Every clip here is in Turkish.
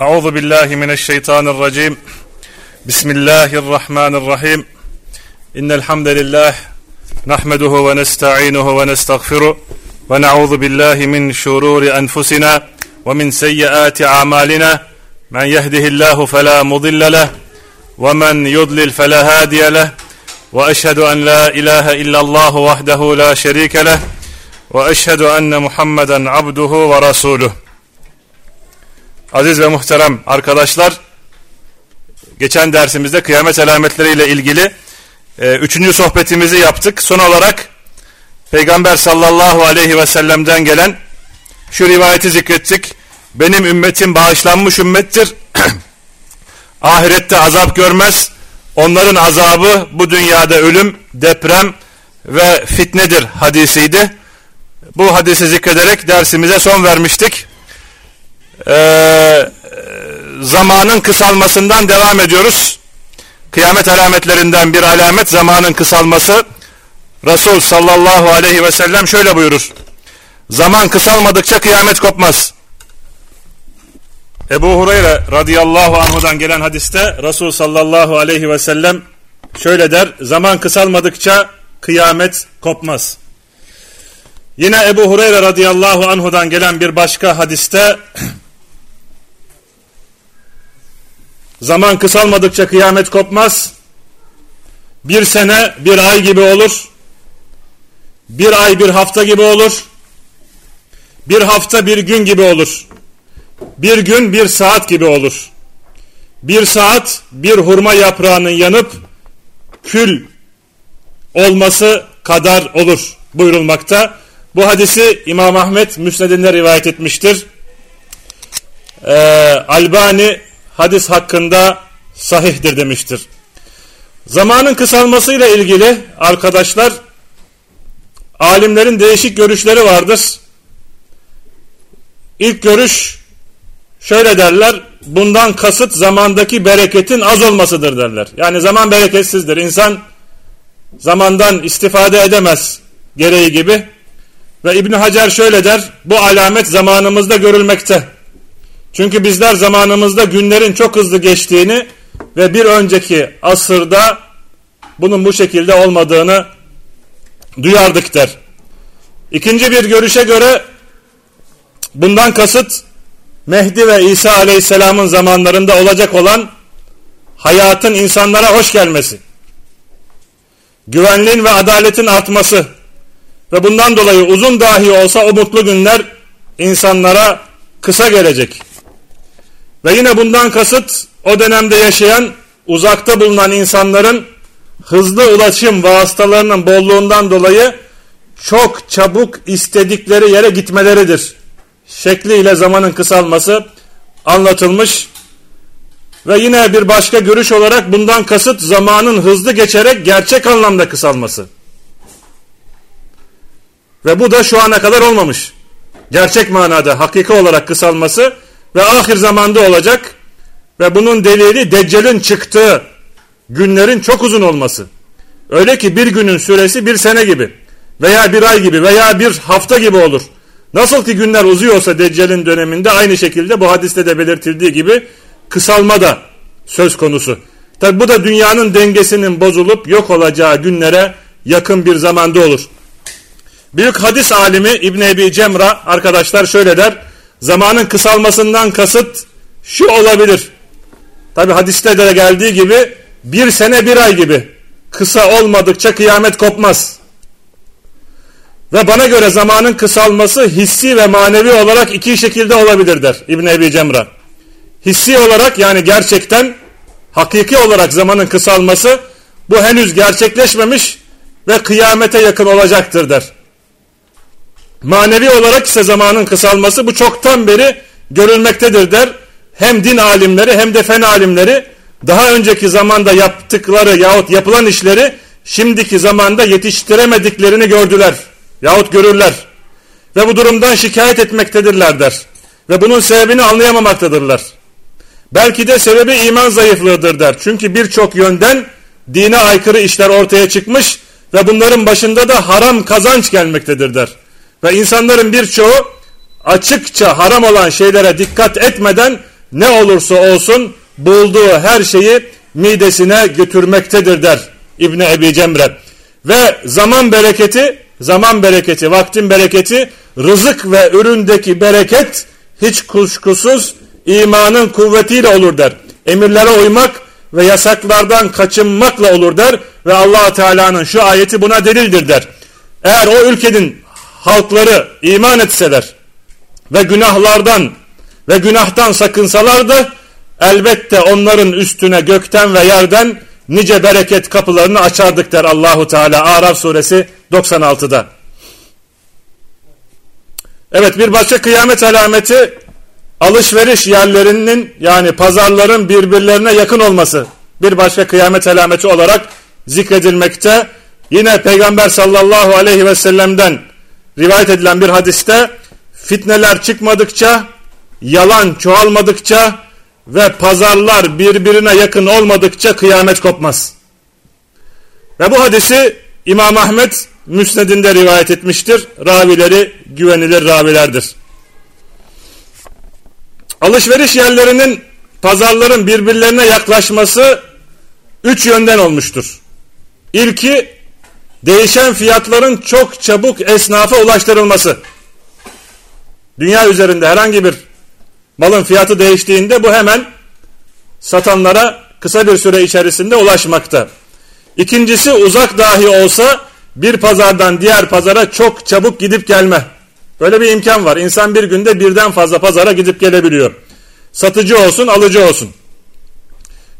Euzu billahi mineşşeytanirracim. Bismillahirrahmanirrahim. İnnel hamdelellah nahmeduhu ve nestainuhu ve nestağfiruh ve na'uzu billahi min şururi enfusina ve min seyyiati amalina. Men yehdihillahu fela mudille leh ve men yudlil fela hadiye leh. Ve eşhedü en la ilahe illallah vahdehu la şerike leh ve eşhedü enne Muhammeden abduhu ve resuluhu. Aziz ve muhterem arkadaşlar, geçen dersimizde kıyamet alametleriyle ilgili e, üçüncü sohbetimizi yaptık. Son olarak Peygamber sallallahu aleyhi ve sellem'den gelen şu rivayeti zikrettik. Benim ümmetim bağışlanmış ümmettir. Ahirette azap görmez. Onların azabı bu dünyada ölüm, deprem ve fitnedir hadisiydi. Bu hadisi zikrederek dersimize son vermiştik e, zamanın kısalmasından devam ediyoruz. Kıyamet alametlerinden bir alamet zamanın kısalması. Resul sallallahu aleyhi ve sellem şöyle buyurur. Zaman kısalmadıkça kıyamet kopmaz. Ebu Hureyre radıyallahu anhudan gelen hadiste Resul sallallahu aleyhi ve sellem şöyle der. Zaman kısalmadıkça kıyamet kopmaz. Yine Ebu Hureyre radıyallahu anhudan gelen bir başka hadiste Zaman kısalmadıkça kıyamet kopmaz. Bir sene bir ay gibi olur. Bir ay bir hafta gibi olur. Bir hafta bir gün gibi olur. Bir gün bir saat gibi olur. Bir saat bir hurma yaprağının yanıp kül olması kadar olur buyurulmakta. Bu hadisi İmam Ahmet Müsned'inde rivayet etmiştir. Ee, Albani hadis hakkında sahihtir demiştir. Zamanın kısalmasıyla ilgili arkadaşlar alimlerin değişik görüşleri vardır. İlk görüş şöyle derler bundan kasıt zamandaki bereketin az olmasıdır derler. Yani zaman bereketsizdir. İnsan zamandan istifade edemez gereği gibi. Ve İbn Hacer şöyle der bu alamet zamanımızda görülmekte. Çünkü bizler zamanımızda günlerin çok hızlı geçtiğini ve bir önceki asırda bunun bu şekilde olmadığını duyardık der. İkinci bir görüşe göre bundan kasıt Mehdi ve İsa aleyhisselamın zamanlarında olacak olan hayatın insanlara hoş gelmesi, güvenliğin ve adaletin artması ve bundan dolayı uzun dahi olsa o mutlu günler insanlara kısa gelecek. Ve yine bundan kasıt o dönemde yaşayan uzakta bulunan insanların hızlı ulaşım vasıtalarının bolluğundan dolayı çok çabuk istedikleri yere gitmeleridir. Şekliyle zamanın kısalması anlatılmış. Ve yine bir başka görüş olarak bundan kasıt zamanın hızlı geçerek gerçek anlamda kısalması. Ve bu da şu ana kadar olmamış. Gerçek manada hakiki olarak kısalması ve ahir zamanda olacak ve bunun delili Deccal'in çıktığı günlerin çok uzun olması. Öyle ki bir günün süresi bir sene gibi veya bir ay gibi veya bir hafta gibi olur. Nasıl ki günler uzuyorsa Deccal'in döneminde aynı şekilde bu hadiste de belirtildiği gibi kısalma da söz konusu. Tabi bu da dünyanın dengesinin bozulup yok olacağı günlere yakın bir zamanda olur. Büyük hadis alimi İbn Ebi Cemra arkadaşlar şöyle der zamanın kısalmasından kasıt şu olabilir. Tabi hadiste de geldiği gibi bir sene bir ay gibi kısa olmadıkça kıyamet kopmaz. Ve bana göre zamanın kısalması hissi ve manevi olarak iki şekilde olabilir der İbn Ebi Cemra. Hissi olarak yani gerçekten hakiki olarak zamanın kısalması bu henüz gerçekleşmemiş ve kıyamete yakın olacaktır der. Manevi olarak ise zamanın kısalması bu çoktan beri görülmektedir der. Hem din alimleri hem de fen alimleri daha önceki zamanda yaptıkları yahut yapılan işleri şimdiki zamanda yetiştiremediklerini gördüler yahut görürler. Ve bu durumdan şikayet etmektedirler der. Ve bunun sebebini anlayamamaktadırlar. Belki de sebebi iman zayıflığıdır der. Çünkü birçok yönden dine aykırı işler ortaya çıkmış ve bunların başında da haram kazanç gelmektedir der. Ve insanların birçoğu açıkça haram olan şeylere dikkat etmeden ne olursa olsun bulduğu her şeyi midesine götürmektedir der İbni Ebi Cemre. Ve zaman bereketi, zaman bereketi, vaktin bereketi, rızık ve üründeki bereket hiç kuşkusuz imanın kuvvetiyle olur der. Emirlere uymak ve yasaklardan kaçınmakla olur der ve allah Teala'nın şu ayeti buna delildir der. Eğer o ülkenin halkları iman etseler ve günahlardan ve günahtan sakınsalardı elbette onların üstüne gökten ve yerden nice bereket kapılarını açardık der Allahu Teala Araf suresi 96'da. Evet bir başka kıyamet alameti alışveriş yerlerinin yani pazarların birbirlerine yakın olması bir başka kıyamet alameti olarak zikredilmekte. Yine Peygamber sallallahu aleyhi ve sellem'den rivayet edilen bir hadiste fitneler çıkmadıkça, yalan çoğalmadıkça ve pazarlar birbirine yakın olmadıkça kıyamet kopmaz. Ve bu hadisi İmam Ahmet Müsned'inde rivayet etmiştir. Ravileri güvenilir ravilerdir. Alışveriş yerlerinin pazarların birbirlerine yaklaşması üç yönden olmuştur. İlki değişen fiyatların çok çabuk esnafa ulaştırılması. Dünya üzerinde herhangi bir malın fiyatı değiştiğinde bu hemen satanlara kısa bir süre içerisinde ulaşmakta. İkincisi uzak dahi olsa bir pazardan diğer pazara çok çabuk gidip gelme. Böyle bir imkan var. İnsan bir günde birden fazla pazara gidip gelebiliyor. Satıcı olsun, alıcı olsun.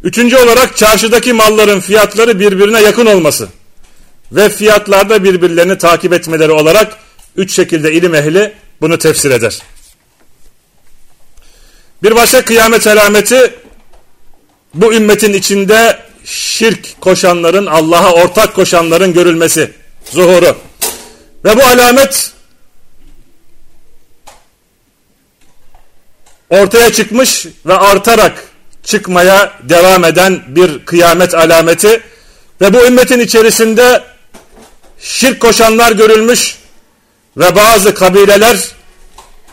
Üçüncü olarak çarşıdaki malların fiyatları birbirine yakın olması ve fiyatlarda birbirlerini takip etmeleri olarak üç şekilde ilim ehli bunu tefsir eder. Bir başka kıyamet alameti bu ümmetin içinde şirk koşanların, Allah'a ortak koşanların görülmesi, zuhuru. Ve bu alamet ortaya çıkmış ve artarak çıkmaya devam eden bir kıyamet alameti ve bu ümmetin içerisinde şirk koşanlar görülmüş ve bazı kabileler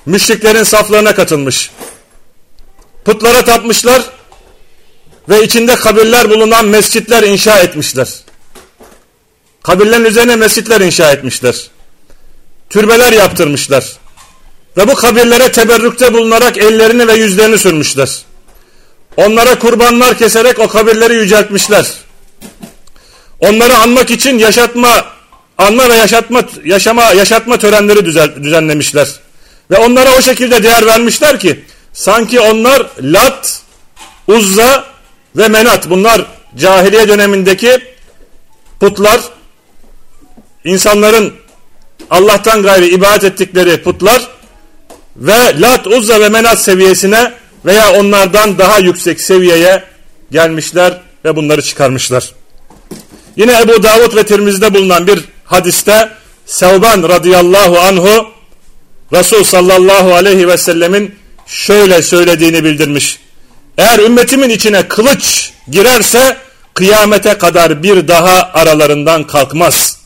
müşriklerin saflarına katılmış. Putlara tapmışlar ve içinde kabirler bulunan mescitler inşa etmişler. Kabirlerin üzerine mescitler inşa etmişler. Türbeler yaptırmışlar. Ve bu kabirlere teberrükte bulunarak ellerini ve yüzlerini sürmüşler. Onlara kurbanlar keserek o kabirleri yüceltmişler. Onları anmak için yaşatma, anma ve yaşatma, yaşama, yaşatma törenleri düzenlemişler. Ve onlara o şekilde değer vermişler ki sanki onlar Lat, Uzza ve Menat bunlar cahiliye dönemindeki putlar insanların Allah'tan gayri ibadet ettikleri putlar ve Lat, Uzza ve Menat seviyesine veya onlardan daha yüksek seviyeye gelmişler ve bunları çıkarmışlar. Yine Ebu Davud ve Tirmiz'de bulunan bir hadiste Sevban radıyallahu anhu Resul sallallahu aleyhi ve sellemin şöyle söylediğini bildirmiş. Eğer ümmetimin içine kılıç girerse kıyamete kadar bir daha aralarından kalkmaz.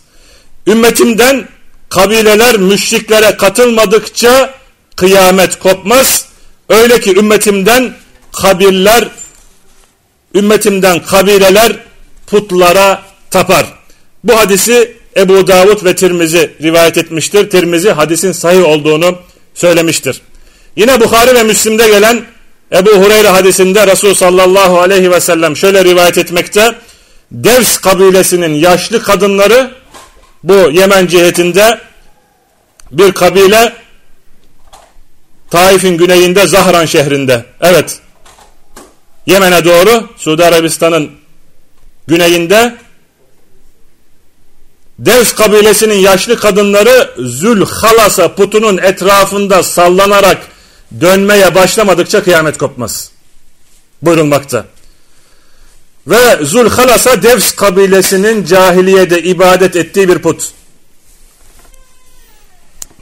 Ümmetimden kabileler müşriklere katılmadıkça kıyamet kopmaz. Öyle ki ümmetimden kabirler, ümmetimden kabileler putlara tapar. Bu hadisi Ebu Davud ve Tirmizi rivayet etmiştir. Tirmizi hadisin sahih olduğunu söylemiştir. Yine Bukhari ve Müslim'de gelen Ebu Hureyre hadisinde Resul sallallahu aleyhi ve sellem şöyle rivayet etmekte. Devs kabilesinin yaşlı kadınları bu Yemen cihetinde bir kabile Taif'in güneyinde Zahran şehrinde. Evet. Yemen'e doğru Suudi Arabistan'ın güneyinde Devs kabilesinin yaşlı kadınları Zülhalasa putunun etrafında sallanarak dönmeye başlamadıkça kıyamet kopmaz. Buyurulmakta. Ve Zulhalasa Devs kabilesinin cahiliyede ibadet ettiği bir put.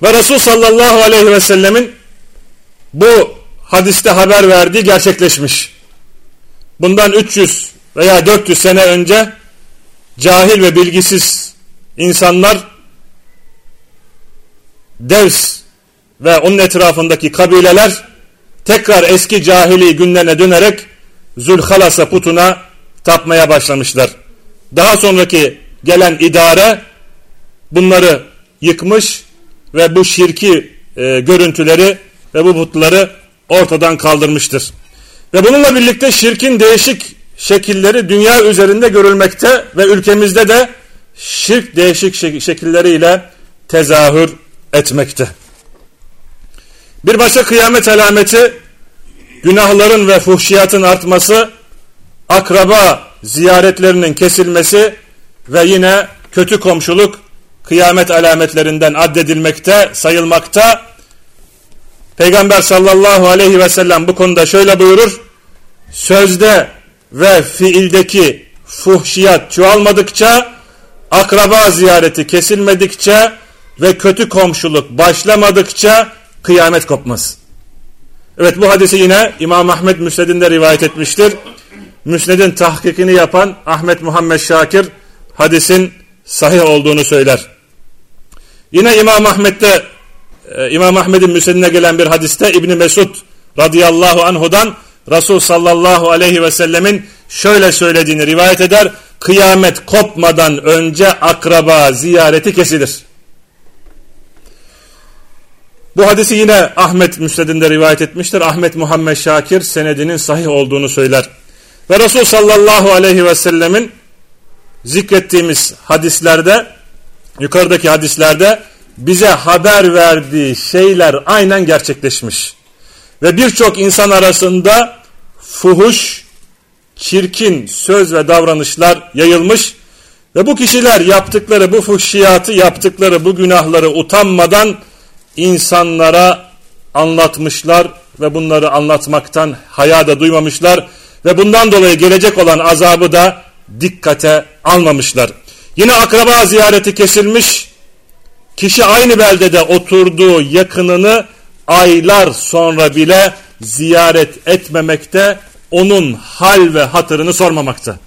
Ve Resul sallallahu aleyhi ve sellemin bu hadiste haber verdiği gerçekleşmiş. Bundan 300 veya 400 sene önce cahil ve bilgisiz insanlar Devs ve onun etrafındaki kabileler tekrar eski cahili günlerine dönerek Zülhalasa putuna tapmaya başlamışlar. Daha sonraki gelen idare bunları yıkmış ve bu şirki e, görüntüleri ve bu putları ortadan kaldırmıştır. Ve bununla birlikte şirkin değişik şekilleri dünya üzerinde görülmekte ve ülkemizde de şirk değişik şekilleriyle tezahür etmekte. Bir başka kıyamet alameti günahların ve fuhşiyatın artması, akraba ziyaretlerinin kesilmesi ve yine kötü komşuluk kıyamet alametlerinden addedilmekte, sayılmakta. Peygamber sallallahu aleyhi ve sellem bu konuda şöyle buyurur. Sözde ve fiildeki fuhşiyat çoğalmadıkça, akraba ziyareti kesilmedikçe ve kötü komşuluk başlamadıkça kıyamet kopmaz. Evet bu hadisi yine İmam Ahmet Müsned'inde rivayet etmiştir. Müsned'in tahkikini yapan Ahmet Muhammed Şakir hadisin sahih olduğunu söyler. Yine İmam Ahmet'te e, İmam Ahmet'in Müsned'ine gelen bir hadiste İbni Mesud radıyallahu anhudan Resul sallallahu aleyhi ve sellemin şöyle söylediğini rivayet eder. Kıyamet kopmadan önce akraba ziyareti kesilir. Bu hadisi yine Ahmet Müsned'inde rivayet etmiştir. Ahmet Muhammed Şakir senedinin sahih olduğunu söyler. Ve Resul sallallahu aleyhi ve sellemin zikrettiğimiz hadislerde, yukarıdaki hadislerde bize haber verdiği şeyler aynen gerçekleşmiş. Ve birçok insan arasında fuhuş, çirkin söz ve davranışlar yayılmış ve bu kişiler yaptıkları bu fuhşiyatı, yaptıkları bu günahları utanmadan insanlara anlatmışlar ve bunları anlatmaktan haya da duymamışlar ve bundan dolayı gelecek olan azabı da dikkate almamışlar. Yine akraba ziyareti kesilmiş, kişi aynı beldede oturduğu yakınını aylar sonra bile ziyaret etmemekte, onun hal ve hatırını sormamakta.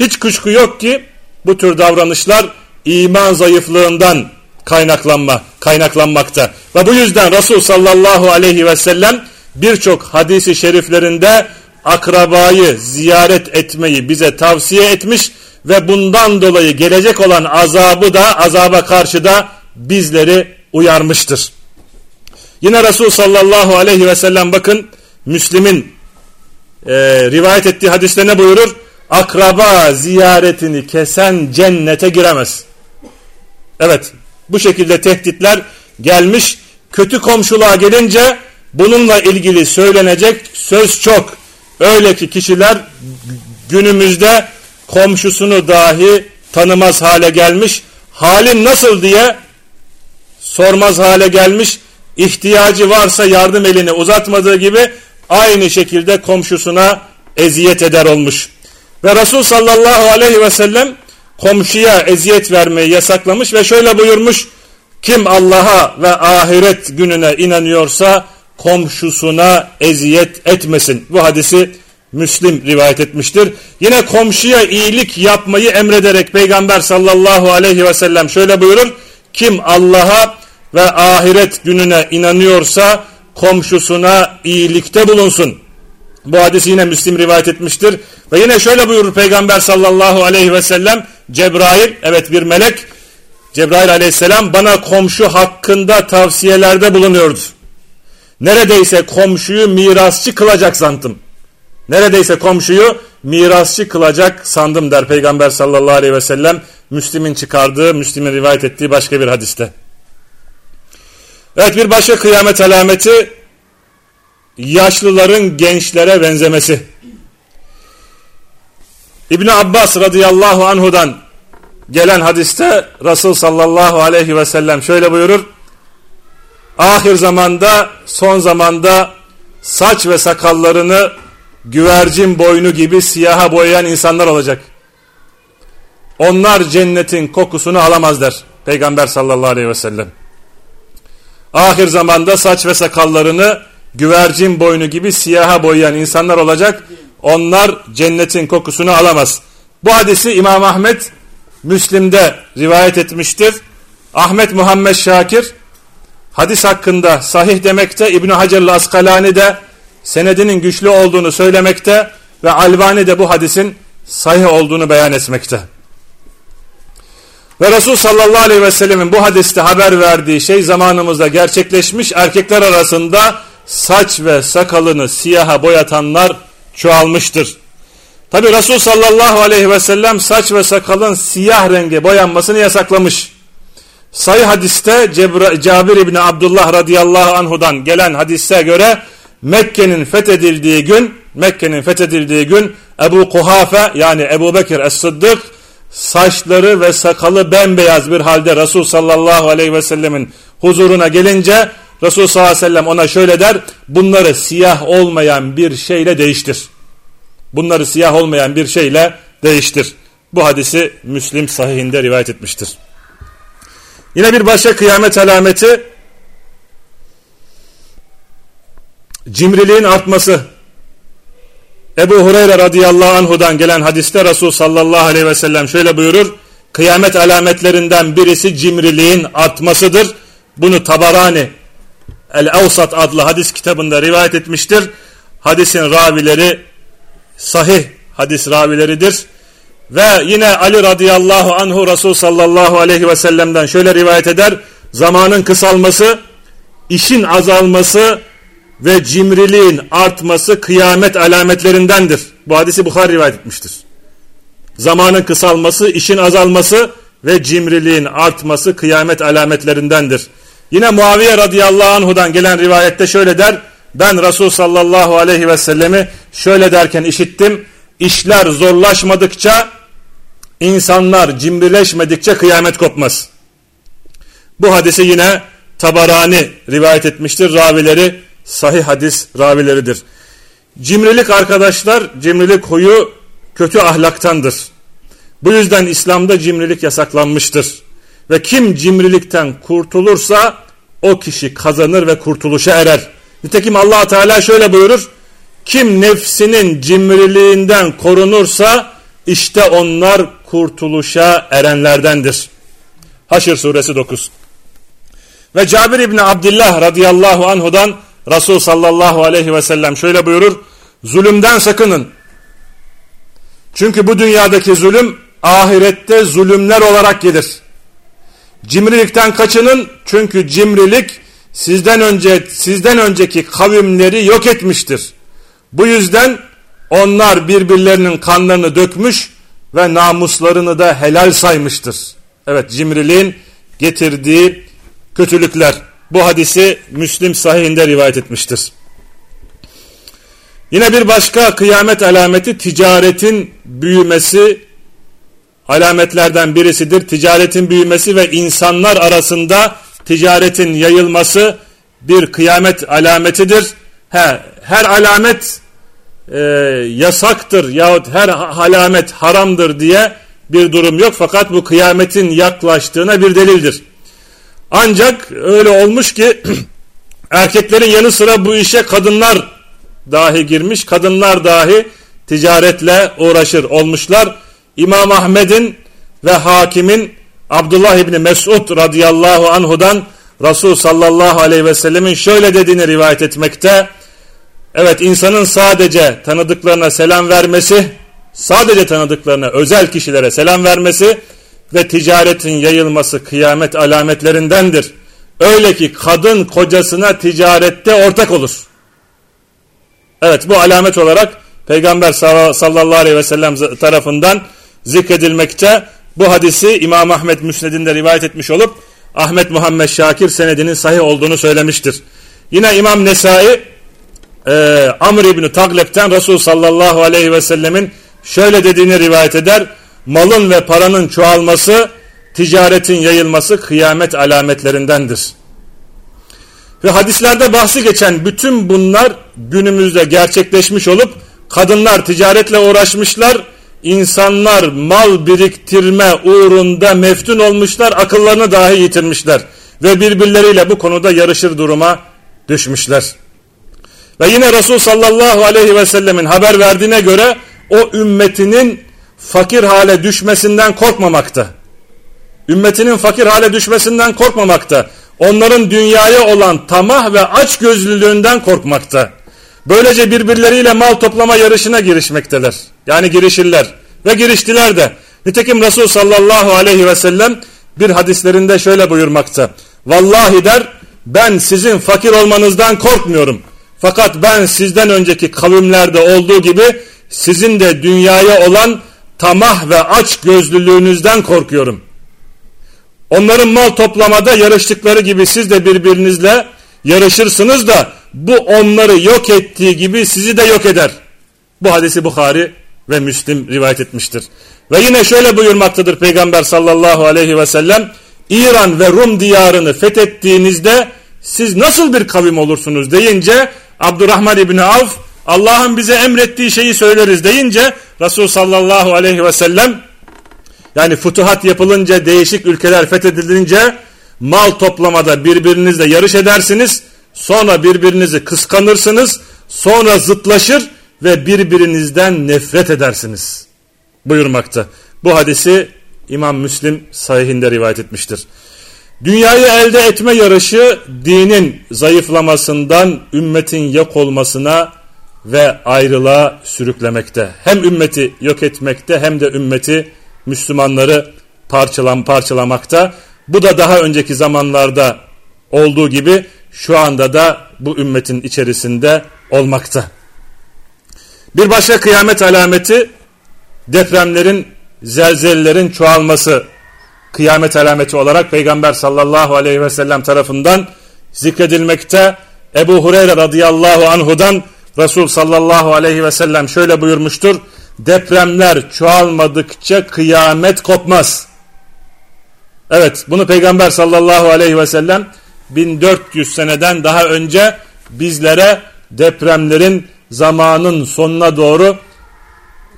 Hiç kuşku yok ki bu tür davranışlar iman zayıflığından kaynaklanma, kaynaklanmakta. Ve bu yüzden Resul sallallahu aleyhi ve sellem birçok hadisi şeriflerinde akrabayı ziyaret etmeyi bize tavsiye etmiş ve bundan dolayı gelecek olan azabı da azaba karşı da bizleri uyarmıştır. Yine Resul sallallahu aleyhi ve sellem bakın Müslim'in e, rivayet ettiği hadiste ne buyurur? Akraba ziyaretini kesen cennete giremez. Evet bu şekilde tehditler gelmiş. Kötü komşuluğa gelince bununla ilgili söylenecek söz çok. Öyle ki kişiler günümüzde komşusunu dahi tanımaz hale gelmiş. Halin nasıl diye sormaz hale gelmiş. İhtiyacı varsa yardım elini uzatmadığı gibi aynı şekilde komşusuna eziyet eder olmuş. Ve Resul sallallahu aleyhi ve sellem komşuya eziyet vermeyi yasaklamış ve şöyle buyurmuş. Kim Allah'a ve ahiret gününe inanıyorsa komşusuna eziyet etmesin. Bu hadisi Müslim rivayet etmiştir. Yine komşuya iyilik yapmayı emrederek Peygamber sallallahu aleyhi ve sellem şöyle buyurur. Kim Allah'a ve ahiret gününe inanıyorsa komşusuna iyilikte bulunsun. Bu hadisi yine Müslim rivayet etmiştir. Ve yine şöyle buyurur Peygamber sallallahu aleyhi ve sellem Cebrail evet bir melek Cebrail aleyhisselam bana komşu hakkında tavsiyelerde bulunuyordu. Neredeyse komşuyu mirasçı kılacak sandım. Neredeyse komşuyu mirasçı kılacak sandım der Peygamber sallallahu aleyhi ve sellem. Müslim'in çıkardığı, Müslim'in rivayet ettiği başka bir hadiste. Evet bir başka kıyamet alameti yaşlıların gençlere benzemesi. İbni Abbas radıyallahu anhudan gelen hadiste Resul sallallahu aleyhi ve sellem şöyle buyurur. Ahir zamanda son zamanda saç ve sakallarını güvercin boynu gibi siyaha boyayan insanlar olacak. Onlar cennetin kokusunu alamazlar. Peygamber sallallahu aleyhi ve sellem. Ahir zamanda saç ve sakallarını güvercin boynu gibi siyaha boyayan insanlar olacak. Onlar cennetin kokusunu alamaz. Bu hadisi İmam Ahmet Müslim'de rivayet etmiştir. Ahmet Muhammed Şakir hadis hakkında sahih demekte. İbn Hacer Askalani de senedinin güçlü olduğunu söylemekte ve Albani de bu hadisin sahih olduğunu beyan etmekte. Ve Resul sallallahu aleyhi ve sellemin bu hadiste haber verdiği şey zamanımızda gerçekleşmiş. Erkekler arasında saç ve sakalını siyaha boyatanlar çoğalmıştır. Tabi Resul sallallahu aleyhi ve sellem saç ve sakalın siyah rengi boyanmasını yasaklamış. Sayı hadiste Cebra, Cabir İbni Abdullah radıyallahu anhudan gelen hadise göre Mekke'nin fethedildiği gün Mekke'nin fethedildiği gün Ebu Kuhafe yani Ebu Bekir Es-Sıddık saçları ve sakalı bembeyaz bir halde Resul sallallahu aleyhi ve sellemin huzuruna gelince Resul sallallahu aleyhi ve sellem ona şöyle der bunları siyah olmayan bir şeyle değiştir. Bunları siyah olmayan bir şeyle değiştir. Bu hadisi Müslim sahihinde rivayet etmiştir. Yine bir başka kıyamet alameti cimriliğin artması. Ebu Hureyre radıyallahu anhudan gelen hadiste Resul sallallahu aleyhi ve sellem şöyle buyurur. Kıyamet alametlerinden birisi cimriliğin artmasıdır. Bunu Tabarani El-Evsat adlı hadis kitabında rivayet etmiştir. Hadisin ravileri sahih hadis ravileridir. Ve yine Ali radıyallahu anhu Resul sallallahu aleyhi ve sellem'den şöyle rivayet eder. Zamanın kısalması, işin azalması ve cimriliğin artması kıyamet alametlerindendir. Bu hadisi Bukhari rivayet etmiştir. Zamanın kısalması, işin azalması ve cimriliğin artması kıyamet alametlerindendir. Yine Muaviye radıyallahu anhudan gelen rivayette şöyle der. Ben Resul sallallahu aleyhi ve sellemi şöyle derken işittim. İşler zorlaşmadıkça, insanlar cimrileşmedikçe kıyamet kopmaz. Bu hadisi yine Tabarani rivayet etmiştir. Ravileri sahih hadis ravileridir. Cimrilik arkadaşlar, cimrilik huyu kötü ahlaktandır. Bu yüzden İslam'da cimrilik yasaklanmıştır. Ve kim cimrilikten kurtulursa o kişi kazanır ve kurtuluşa erer. Nitekim allah Teala şöyle buyurur. Kim nefsinin cimriliğinden korunursa işte onlar kurtuluşa erenlerdendir. Haşr suresi 9. Ve Cabir İbni Abdullah radıyallahu anhudan Resul sallallahu aleyhi ve sellem şöyle buyurur. Zulümden sakının. Çünkü bu dünyadaki zulüm ahirette zulümler olarak gelir. Cimrilikten kaçının çünkü cimrilik sizden önce sizden önceki kavimleri yok etmiştir. Bu yüzden onlar birbirlerinin kanlarını dökmüş ve namuslarını da helal saymıştır. Evet cimriliğin getirdiği kötülükler. Bu hadisi Müslim sahihinde rivayet etmiştir. Yine bir başka kıyamet alameti ticaretin büyümesi alametlerden birisidir. Ticaretin büyümesi ve insanlar arasında ticaretin yayılması bir kıyamet alametidir. He, her alamet e, yasaktır yahut her alamet haramdır diye bir durum yok. Fakat bu kıyametin yaklaştığına bir delildir. Ancak öyle olmuş ki erkeklerin yanı sıra bu işe kadınlar dahi girmiş. Kadınlar dahi ticaretle uğraşır olmuşlar. İmam Ahmed'in ve hakimin Abdullah İbni Mesud radıyallahu anhudan Resul sallallahu aleyhi ve sellemin şöyle dediğini rivayet etmekte. Evet insanın sadece tanıdıklarına selam vermesi, sadece tanıdıklarına özel kişilere selam vermesi ve ticaretin yayılması kıyamet alametlerindendir. Öyle ki kadın kocasına ticarette ortak olur. Evet bu alamet olarak Peygamber sallallahu aleyhi ve sellem tarafından zikredilmekte. Bu hadisi İmam Ahmet Müsned'inde rivayet etmiş olup Ahmet Muhammed Şakir senedinin sahih olduğunu söylemiştir. Yine İmam Nesai e, Amr İbni Tagleb'ten Resul sallallahu aleyhi ve sellemin şöyle dediğini rivayet eder. Malın ve paranın çoğalması, ticaretin yayılması kıyamet alametlerindendir. Ve hadislerde bahsi geçen bütün bunlar günümüzde gerçekleşmiş olup kadınlar ticaretle uğraşmışlar, insanlar mal biriktirme uğrunda meftun olmuşlar, akıllarını dahi yitirmişler ve birbirleriyle bu konuda yarışır duruma düşmüşler. Ve yine Resul sallallahu aleyhi ve sellemin haber verdiğine göre o ümmetinin fakir hale düşmesinden korkmamakta. Ümmetinin fakir hale düşmesinden korkmamakta. onların dünyaya olan tamah ve aç gözlülüğünden korkmakta. Böylece birbirleriyle mal toplama yarışına girişmekteler. Yani girişirler ve giriştiler de. Nitekim Resul sallallahu aleyhi ve sellem bir hadislerinde şöyle buyurmakta. Vallahi der ben sizin fakir olmanızdan korkmuyorum. Fakat ben sizden önceki kavimlerde olduğu gibi sizin de dünyaya olan tamah ve aç gözlülüğünüzden korkuyorum. Onların mal toplamada yarıştıkları gibi siz de birbirinizle yarışırsınız da bu onları yok ettiği gibi sizi de yok eder. Bu hadisi Bukhari ve Müslim rivayet etmiştir. Ve yine şöyle buyurmaktadır Peygamber sallallahu aleyhi ve sellem. İran ve Rum diyarını fethettiğinizde siz nasıl bir kavim olursunuz deyince Abdurrahman İbni Avf Allah'ın bize emrettiği şeyi söyleriz deyince Resul sallallahu aleyhi ve sellem yani futuhat yapılınca değişik ülkeler fethedilince mal toplamada birbirinizle yarış edersiniz. Sonra birbirinizi kıskanırsınız. Sonra zıtlaşır ve birbirinizden nefret edersiniz. Buyurmakta. Bu hadisi İmam Müslim sahihinde rivayet etmiştir. Dünyayı elde etme yarışı dinin zayıflamasından ümmetin yok olmasına ve ayrılığa sürüklemekte. Hem ümmeti yok etmekte hem de ümmeti Müslümanları parçalan parçalamakta. Bu da daha önceki zamanlarda olduğu gibi şu anda da bu ümmetin içerisinde olmakta. Bir başka kıyamet alameti depremlerin, zelzelelerin çoğalması kıyamet alameti olarak Peygamber sallallahu aleyhi ve sellem tarafından zikredilmekte. Ebu Hureyre radıyallahu anhudan Resul sallallahu aleyhi ve sellem şöyle buyurmuştur. Depremler çoğalmadıkça kıyamet kopmaz. Evet bunu Peygamber sallallahu aleyhi ve sellem 1400 seneden daha önce bizlere depremlerin zamanın sonuna doğru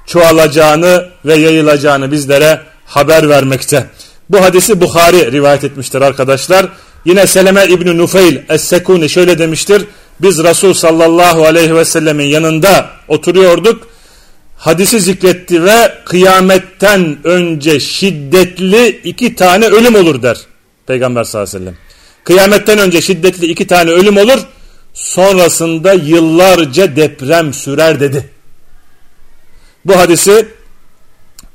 çoğalacağını ve yayılacağını bizlere haber vermekte. Bu hadisi Bukhari rivayet etmiştir arkadaşlar. Yine Seleme İbni Nufeyl Es-Sekuni şöyle demiştir. Biz Resul sallallahu aleyhi ve sellemin yanında oturuyorduk. Hadisi zikretti ve kıyametten önce şiddetli iki tane ölüm olur der. Peygamber sallallahu aleyhi ve sellem. Kıyametten önce şiddetli iki tane ölüm olur. Sonrasında yıllarca deprem sürer dedi. Bu hadisi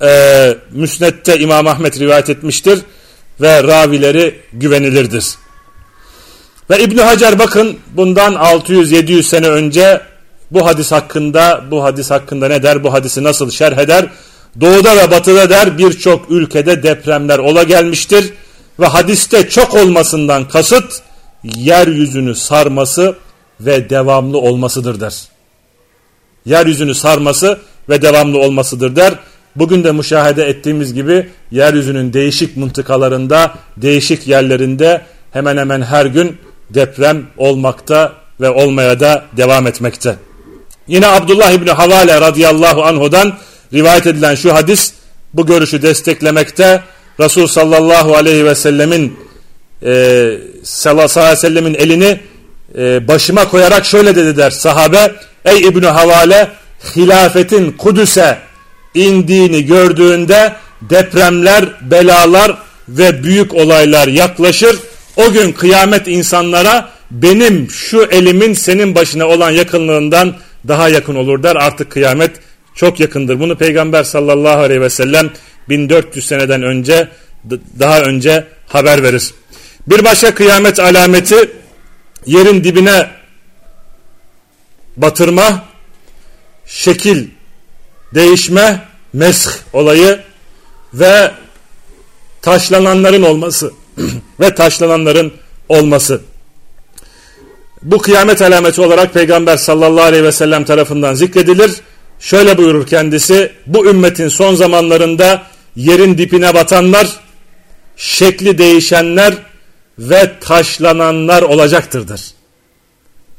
e, Müsnet'te İmam Ahmet rivayet etmiştir ve ravileri güvenilirdir. Ve İbn Hacer bakın bundan 600-700 sene önce bu hadis hakkında bu hadis hakkında ne der bu hadisi nasıl şerh eder? Doğuda ve batıda der birçok ülkede depremler ola gelmiştir ve hadiste çok olmasından kasıt yeryüzünü sarması ve devamlı olmasıdır der. Yeryüzünü sarması ve devamlı olmasıdır der. Bugün de müşahede ettiğimiz gibi yeryüzünün değişik mıntıkalarında, değişik yerlerinde hemen hemen her gün deprem olmakta ve olmaya da devam etmekte. Yine Abdullah İbni Havale radıyallahu anhudan rivayet edilen şu hadis bu görüşü desteklemekte. Resul sallallahu aleyhi ve sellemin e, sallallahu aleyhi ve sellemin elini e, başıma koyarak şöyle dedi der sahabe. Ey İbni Havale hilafetin Kudüs'e indiğini gördüğünde depremler, belalar ve büyük olaylar yaklaşır. O gün kıyamet insanlara benim şu elimin senin başına olan yakınlığından daha yakın olur der. Artık kıyamet çok yakındır. Bunu Peygamber sallallahu aleyhi ve sellem 1400 seneden önce daha önce haber verir. Bir başka kıyamet alameti yerin dibine batırma, şekil değişme, mesh olayı ve taşlananların olması ve taşlananların olması. Bu kıyamet alameti olarak Peygamber sallallahu aleyhi ve sellem tarafından zikredilir. Şöyle buyurur kendisi, bu ümmetin son zamanlarında yerin dipine batanlar, şekli değişenler ve taşlananlar olacaktırdır.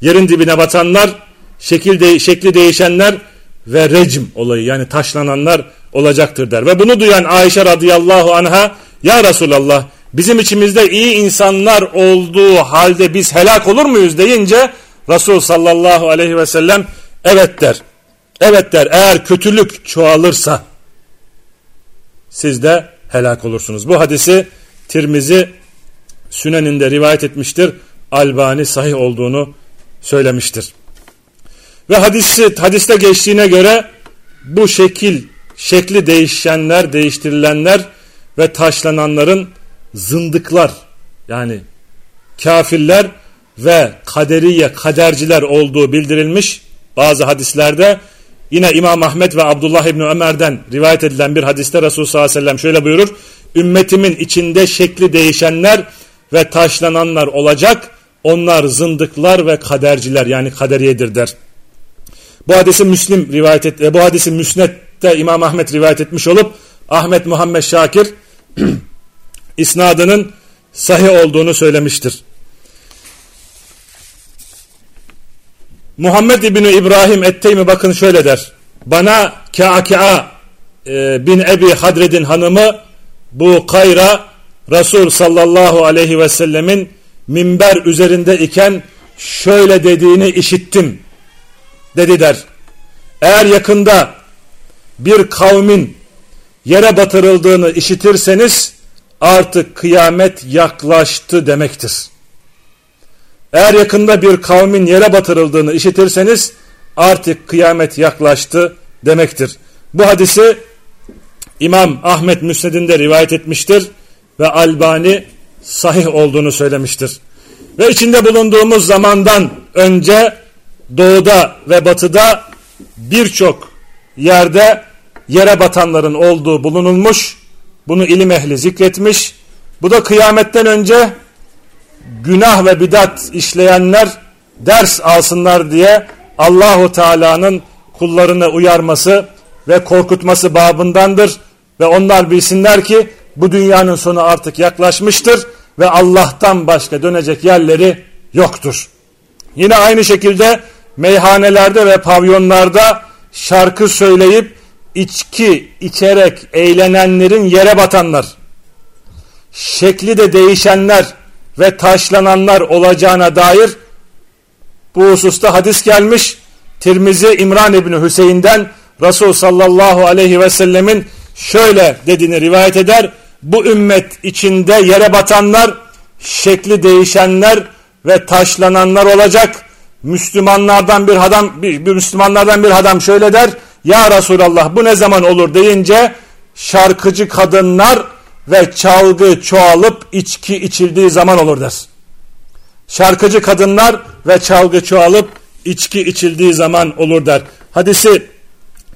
Yerin dibine batanlar, şekil de şekli değişenler ve recm olayı yani taşlananlar olacaktır der. Ve bunu duyan Ayşe radıyallahu anha ya Resulallah bizim içimizde iyi insanlar olduğu halde biz helak olur muyuz deyince Resul sallallahu aleyhi ve sellem evet der. Evet der eğer kötülük çoğalırsa siz de helak olursunuz. Bu hadisi Tirmizi Sünen'inde rivayet etmiştir. Albani sahih olduğunu söylemiştir. Ve hadisi, hadiste geçtiğine göre bu şekil, şekli değişenler, değiştirilenler ve taşlananların zındıklar yani kafirler ve kaderiye, kaderciler olduğu bildirilmiş bazı hadislerde. Yine İmam Ahmet ve Abdullah İbni Ömer'den rivayet edilen bir hadiste Resulullah sallallahu aleyhi ve sellem şöyle buyurur. Ümmetimin içinde şekli değişenler ve taşlananlar olacak. Onlar zındıklar ve kaderciler yani kaderiyedir der. Bu hadisi Müslim rivayet et, e, bu hadisi Müsnet'te İmam Ahmet rivayet etmiş olup Ahmet Muhammed Şakir isnadının sahih olduğunu söylemiştir. Muhammed İbni İbrahim Etteymi bakın şöyle der. Bana Ka'ka'a e, bin Ebi Hadred'in hanımı bu Kayra Resul sallallahu aleyhi ve sellemin minber üzerinde iken şöyle dediğini işittim dedi der. Eğer yakında bir kavmin yere batırıldığını işitirseniz artık kıyamet yaklaştı demektir. Eğer yakında bir kavmin yere batırıldığını işitirseniz artık kıyamet yaklaştı demektir. Bu hadisi İmam Ahmet Müsned'inde rivayet etmiştir ve Albani sahih olduğunu söylemiştir. Ve içinde bulunduğumuz zamandan önce doğuda ve batıda birçok yerde yere batanların olduğu bulunulmuş. Bunu ilim ehli zikretmiş. Bu da kıyametten önce günah ve bidat işleyenler ders alsınlar diye Allahu Teala'nın kullarını uyarması ve korkutması babındandır ve onlar bilsinler ki bu dünyanın sonu artık yaklaşmıştır ve Allah'tan başka dönecek yerleri yoktur. Yine aynı şekilde meyhanelerde ve pavyonlarda şarkı söyleyip içki içerek eğlenenlerin yere batanlar, şekli de değişenler ve taşlananlar olacağına dair bu hususta hadis gelmiş. Tirmizi İmran İbni Hüseyin'den Resul sallallahu aleyhi ve sellemin şöyle dediğini rivayet eder. Bu ümmet içinde yere batanlar, şekli değişenler ve taşlananlar olacak. Müslümanlardan bir adam bir, bir Müslümanlardan bir adam şöyle der. Ya Resulallah bu ne zaman olur deyince şarkıcı kadınlar ve çalgı çoğalıp içki içildiği zaman olur der. Şarkıcı kadınlar ve çalgı çoğalıp içki içildiği zaman olur der. Hadisi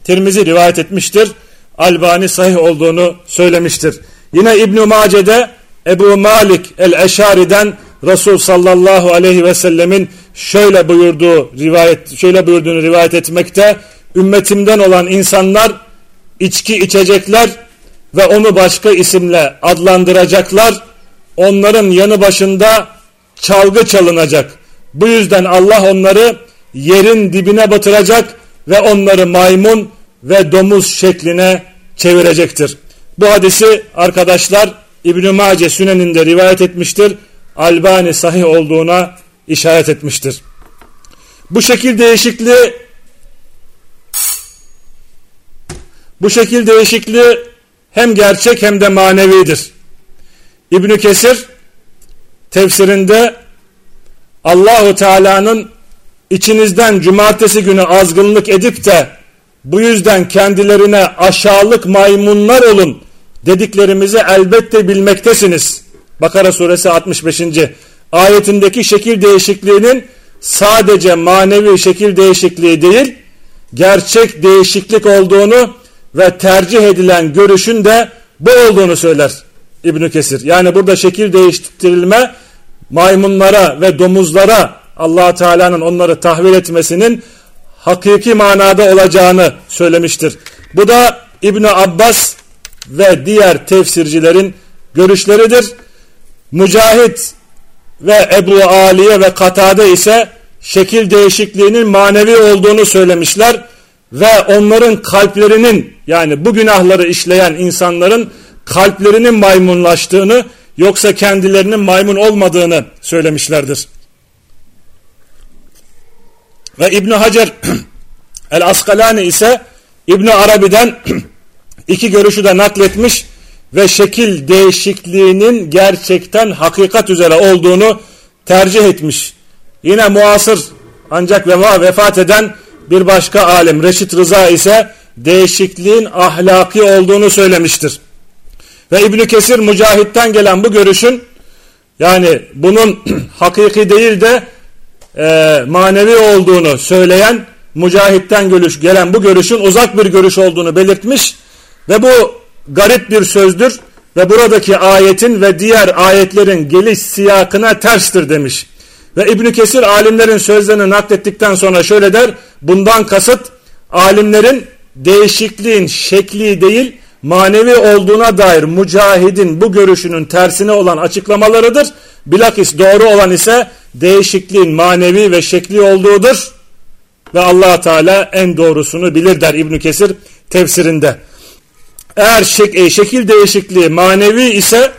Tirmizi rivayet etmiştir. Albani sahih olduğunu söylemiştir. Yine İbn-i Mace'de Ebu Malik el-Eşari'den Resul sallallahu aleyhi ve sellemin şöyle buyurduğu rivayet şöyle buyurduğunu rivayet etmekte. Ümmetimden olan insanlar içki içecekler ve onu başka isimle adlandıracaklar. Onların yanı başında çalgı çalınacak. Bu yüzden Allah onları yerin dibine batıracak ve onları maymun ve domuz şekline çevirecektir. Bu hadisi arkadaşlar İbn-i Mace Sünen'inde rivayet etmiştir. Albani sahih olduğuna işaret etmiştir. Bu şekil değişikliği bu şekil değişikliği hem gerçek hem de manevidir. İbn Kesir tefsirinde Allahu Teala'nın içinizden cumartesi günü azgınlık edip de bu yüzden kendilerine aşağılık maymunlar olun dediklerimizi elbette bilmektesiniz. Bakara suresi 65. ayetindeki şekil değişikliğinin sadece manevi şekil değişikliği değil, gerçek değişiklik olduğunu ve tercih edilen görüşün de bu olduğunu söyler İbn Kesir. Yani burada şekil değiştirilme maymunlara ve domuzlara allah Teala'nın onları tahvil etmesinin hakiki manada olacağını söylemiştir. Bu da İbn Abbas ve diğer tefsircilerin görüşleridir. Mücahit ve Ebu Aliye ve Katade ise şekil değişikliğinin manevi olduğunu söylemişler ve onların kalplerinin yani bu günahları işleyen insanların kalplerinin maymunlaştığını yoksa kendilerinin maymun olmadığını söylemişlerdir. Ve İbn Hacer el Askalani ise İbn Arabi'den iki görüşü de nakletmiş. ve şekil değişikliğinin gerçekten hakikat üzere olduğunu tercih etmiş. Yine muasır ancak vefat eden bir başka alim Reşit Rıza ise değişikliğin ahlaki olduğunu söylemiştir. Ve İbn Kesir Mücahit'ten gelen bu görüşün yani bunun hakiki değil de e, manevi olduğunu söyleyen Mücahit'ten görüş, gelen bu görüşün uzak bir görüş olduğunu belirtmiş ve bu garip bir sözdür ve buradaki ayetin ve diğer ayetlerin geliş siyakına terstir demiş. Ve İbn Kesir alimlerin sözlerini naklettikten sonra şöyle der. Bundan kasıt alimlerin değişikliğin şekli değil manevi olduğuna dair mücahidin bu görüşünün tersine olan açıklamalarıdır. Bilakis doğru olan ise değişikliğin manevi ve şekli olduğudur. Ve allah Teala en doğrusunu bilir der İbn Kesir tefsirinde. Eğer şek e, şekil değişikliği manevi ise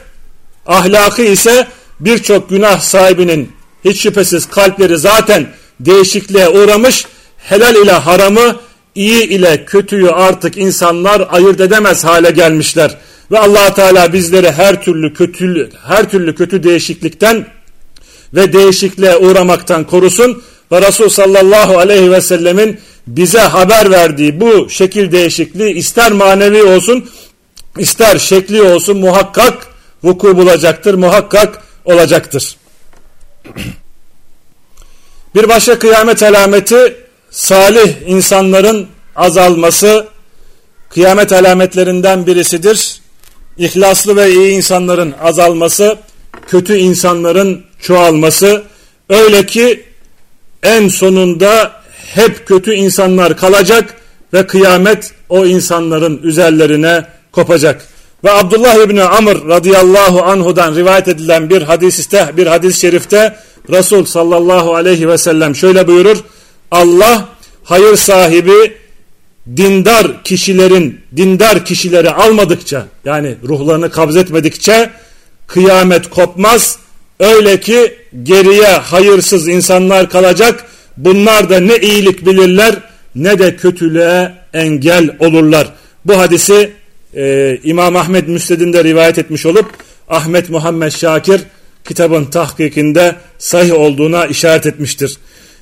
ahlakı ise birçok günah sahibinin hiç şüphesiz kalpleri zaten değişikliğe uğramış helal ile haramı iyi ile kötüyü artık insanlar ayırt edemez hale gelmişler. Ve allah Teala bizleri her türlü kötü her türlü kötü değişiklikten ve değişikliğe uğramaktan korusun. Ve Resul sallallahu aleyhi ve sellemin bize haber verdiği bu şekil değişikliği ister manevi olsun ister şekli olsun muhakkak vuku bulacaktır, muhakkak olacaktır. Bir başka kıyamet alameti salih insanların azalması kıyamet alametlerinden birisidir. İhlaslı ve iyi insanların azalması, kötü insanların çoğalması. Öyle ki en sonunda hep kötü insanlar kalacak ve kıyamet o insanların üzerlerine kopacak. Ve Abdullah İbni Amr radıyallahu anhudan rivayet edilen bir hadiste, bir hadis-i şerifte Resul sallallahu aleyhi ve sellem şöyle buyurur. Allah hayır sahibi dindar kişilerin dindar kişileri almadıkça yani ruhlarını kabzetmedikçe kıyamet kopmaz. Öyle ki geriye hayırsız insanlar kalacak. Bunlar da ne iyilik bilirler ne de kötülüğe engel olurlar. Bu hadisi e, İmam Ahmet Müsned'inde rivayet etmiş olup Ahmet Muhammed Şakir kitabın tahkikinde sahih olduğuna işaret etmiştir.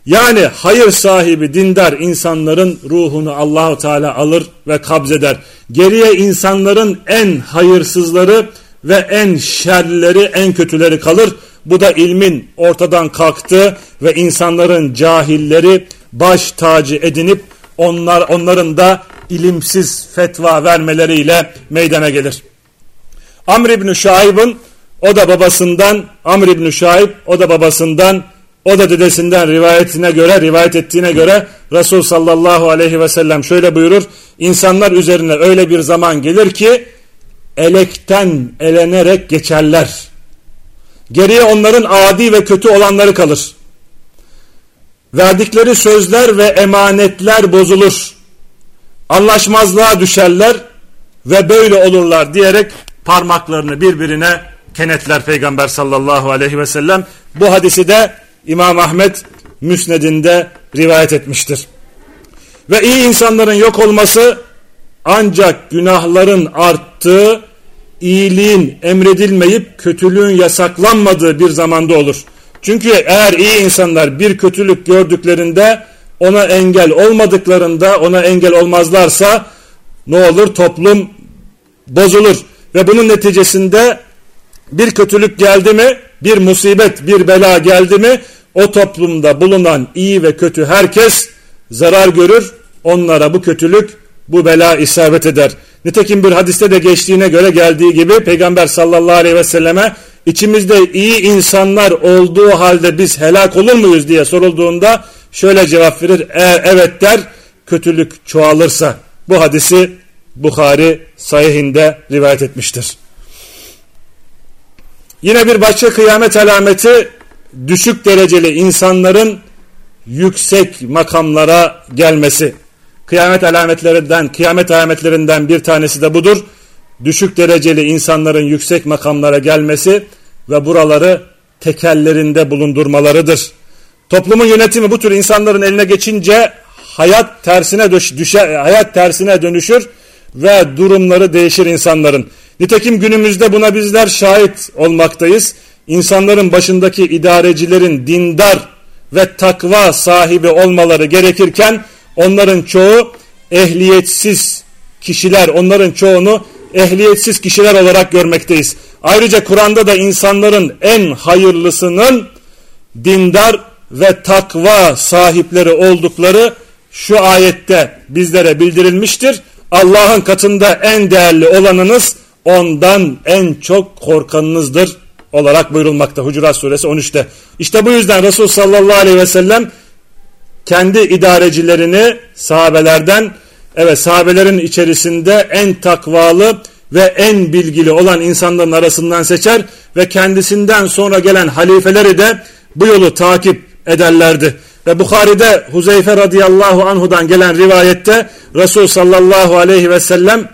Yani hayır sahibi dindar insanların ruhunu Allahu Teala alır ve kabzeder. Geriye insanların en hayırsızları ve en şerlileri, en kötüleri kalır. Bu da ilmin ortadan kalktı ve insanların cahilleri baş tacı edinip onlar onların da ilimsiz fetva vermeleriyle meydana gelir. Amr İbni Şaib'in o da babasından Amr İbni Şaib o da babasından o da dedesinden rivayetine göre rivayet ettiğine göre Resul sallallahu aleyhi ve sellem şöyle buyurur. İnsanlar üzerine öyle bir zaman gelir ki elekten elenerek geçerler. Geriye onların adi ve kötü olanları kalır. Verdikleri sözler ve emanetler bozulur anlaşmazlığa düşerler ve böyle olurlar diyerek parmaklarını birbirine kenetler Peygamber sallallahu aleyhi ve sellem. Bu hadisi de İmam Ahmet Müsned'inde rivayet etmiştir. Ve iyi insanların yok olması ancak günahların arttığı, iyiliğin emredilmeyip kötülüğün yasaklanmadığı bir zamanda olur. Çünkü eğer iyi insanlar bir kötülük gördüklerinde ona engel olmadıklarında ona engel olmazlarsa ne olur? Toplum bozulur. Ve bunun neticesinde bir kötülük geldi mi bir musibet bir bela geldi mi o toplumda bulunan iyi ve kötü herkes zarar görür. Onlara bu kötülük bu bela isabet eder. Nitekim bir hadiste de geçtiğine göre geldiği gibi Peygamber sallallahu aleyhi ve selleme içimizde iyi insanlar olduğu halde biz helak olur muyuz diye sorulduğunda şöyle cevap verir. Eğer evet der kötülük çoğalırsa bu hadisi Bukhari sahihinde rivayet etmiştir. Yine bir başka kıyamet alameti düşük dereceli insanların yüksek makamlara gelmesi. Kıyamet alametlerinden, kıyamet alametlerinden bir tanesi de budur. Düşük dereceli insanların yüksek makamlara gelmesi ve buraları tekellerinde bulundurmalarıdır. Toplumun yönetimi bu tür insanların eline geçince hayat tersine düşer, hayat tersine dönüşür ve durumları değişir insanların. Nitekim günümüzde buna bizler şahit olmaktayız. İnsanların başındaki idarecilerin dindar ve takva sahibi olmaları gerekirken onların çoğu ehliyetsiz kişiler, onların çoğunu ehliyetsiz kişiler olarak görmekteyiz. Ayrıca Kur'an'da da insanların en hayırlısının dindar ve takva sahipleri oldukları şu ayette bizlere bildirilmiştir. Allah'ın katında en değerli olanınız ondan en çok korkanınızdır olarak buyurulmakta Hucurat suresi 13'te. İşte bu yüzden Resul sallallahu aleyhi ve sellem kendi idarecilerini sahabelerden evet sahabelerin içerisinde en takvalı ve en bilgili olan insanların arasından seçer ve kendisinden sonra gelen halifeleri de bu yolu takip ederlerdi. Ve Bukhari'de Huzeyfe radıyallahu anhudan gelen rivayette Resul sallallahu aleyhi ve sellem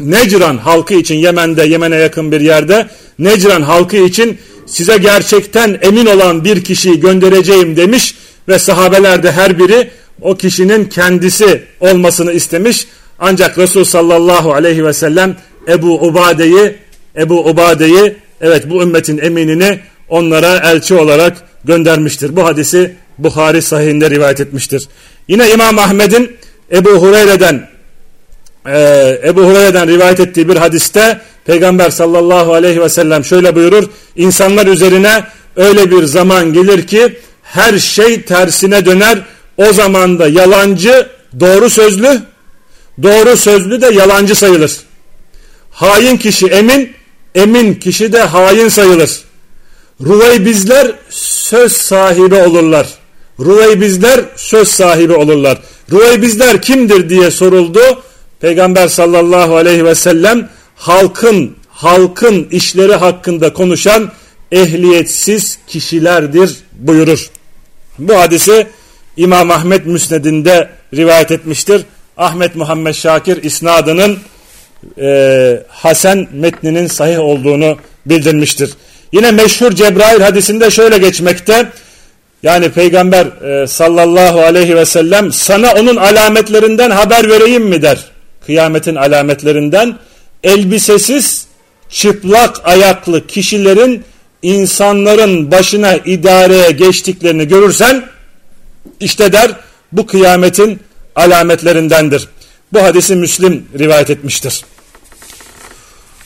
Necran halkı için Yemen'de Yemen'e yakın bir yerde Necran halkı için size gerçekten emin olan bir kişiyi göndereceğim demiş ve sahabeler de her biri o kişinin kendisi olmasını istemiş. Ancak Resul sallallahu aleyhi ve sellem Ebu Ubade'yi Ebu Ubade'yi evet bu ümmetin eminini onlara elçi olarak göndermiştir. Bu hadisi Buhari sahihinde rivayet etmiştir. Yine İmam Ahmed'in Ebu Hureyre'den e, Ebu Hureyre'den rivayet ettiği bir hadiste Peygamber sallallahu aleyhi ve sellem şöyle buyurur. İnsanlar üzerine öyle bir zaman gelir ki her şey tersine döner. O zaman da yalancı doğru sözlü, doğru sözlü de yalancı sayılır. Hain kişi emin, emin kişi de hain sayılır. bizler söz sahibi olurlar. bizler söz sahibi olurlar. bizler kimdir diye soruldu. Peygamber sallallahu aleyhi ve sellem halkın halkın işleri hakkında konuşan ehliyetsiz kişilerdir buyurur. Bu hadisi İmam Ahmet Müsned'inde rivayet etmiştir. Ahmet Muhammed Şakir isnadının e, Hasan metninin sahih olduğunu bildirmiştir. Yine meşhur Cebrail hadisinde şöyle geçmekte. Yani Peygamber e, sallallahu aleyhi ve sellem sana onun alametlerinden haber vereyim mi der. Kıyametin alametlerinden elbisesiz çıplak ayaklı kişilerin insanların başına idareye geçtiklerini görürsen işte der bu kıyametin alametlerindendir. Bu hadisi Müslim rivayet etmiştir.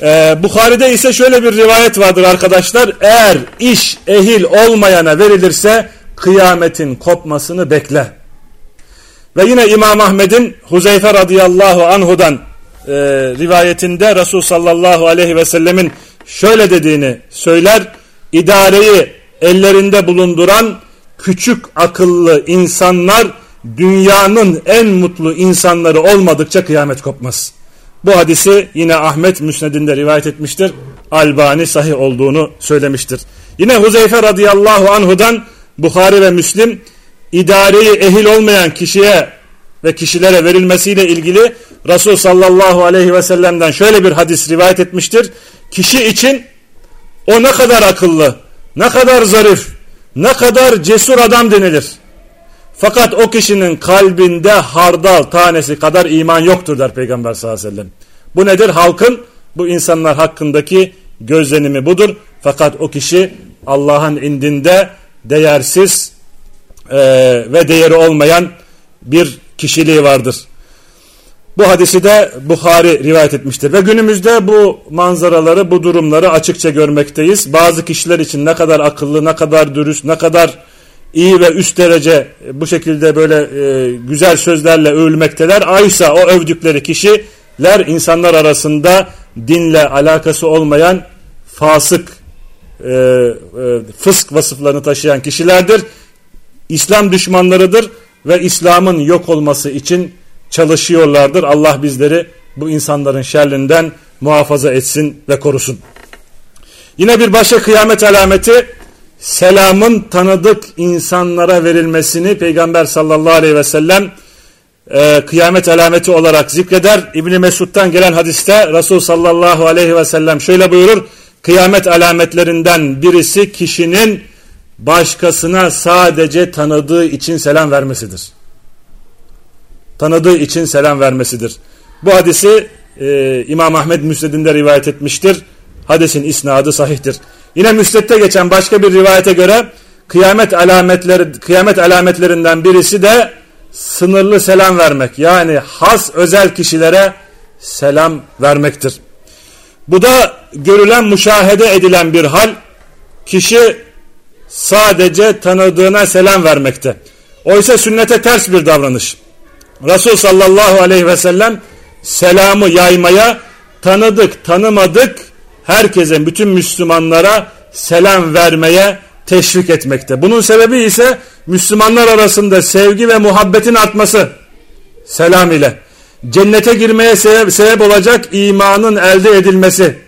Ee, Bukhari'de ise şöyle bir rivayet vardır arkadaşlar. Eğer iş ehil olmayana verilirse kıyametin kopmasını bekle. Ve yine İmam Ahmed'in Huzeyfe radıyallahu anhudan e, rivayetinde Resul sallallahu aleyhi ve sellemin şöyle dediğini söyler. İdareyi ellerinde bulunduran küçük akıllı insanlar dünyanın en mutlu insanları olmadıkça kıyamet kopmaz. Bu hadisi yine Ahmet Müsned'inde rivayet etmiştir. Albani sahih olduğunu söylemiştir. Yine Huzeyfe radıyallahu anhudan Bukhari ve Müslim idareyi ehil olmayan kişiye ve kişilere verilmesiyle ilgili Resul sallallahu aleyhi ve sellem'den şöyle bir hadis rivayet etmiştir. Kişi için o ne kadar akıllı, ne kadar zarif, ne kadar cesur adam denilir. Fakat o kişinin kalbinde hardal tanesi kadar iman yoktur der Peygamber sallallahu aleyhi ve sellem. Bu nedir? Halkın bu insanlar hakkındaki gözlenimi budur. Fakat o kişi Allah'ın indinde değersiz e, ve değeri olmayan bir kişiliği vardır. Bu hadisi de Bukhari rivayet etmiştir. Ve günümüzde bu manzaraları, bu durumları açıkça görmekteyiz. Bazı kişiler için ne kadar akıllı, ne kadar dürüst, ne kadar iyi ve üst derece bu şekilde böyle e, güzel sözlerle övülmekteler. Aysa o övdükleri kişiler insanlar arasında dinle alakası olmayan fasık, e, e, fısk vasıflarını taşıyan kişilerdir. İslam düşmanlarıdır ve İslam'ın yok olması için çalışıyorlardır. Allah bizleri bu insanların şerlinden muhafaza etsin ve korusun. Yine bir başka kıyamet alameti selamın tanıdık insanlara verilmesini Peygamber sallallahu aleyhi ve sellem e, kıyamet alameti olarak zikreder. İbni Mesud'dan gelen hadiste Resul sallallahu aleyhi ve sellem şöyle buyurur. Kıyamet alametlerinden birisi kişinin başkasına sadece tanıdığı için selam vermesidir. Tanıdığı için selam vermesidir. Bu hadisi e, İmam Ahmed Müsned'inde rivayet etmiştir. Hadisin isnadı sahihtir. Yine Müsned'de geçen başka bir rivayete göre kıyamet alametleri kıyamet alametlerinden birisi de sınırlı selam vermek. Yani has özel kişilere selam vermektir. Bu da görülen, müşahede edilen bir hal. Kişi sadece tanıdığına selam vermekte. Oysa sünnete ters bir davranış. Resul sallallahu aleyhi ve sellem selamı yaymaya tanıdık, tanımadık herkese, bütün Müslümanlara selam vermeye teşvik etmekte. Bunun sebebi ise Müslümanlar arasında sevgi ve muhabbetin artması selam ile. Cennete girmeye sebep, sebep olacak imanın elde edilmesi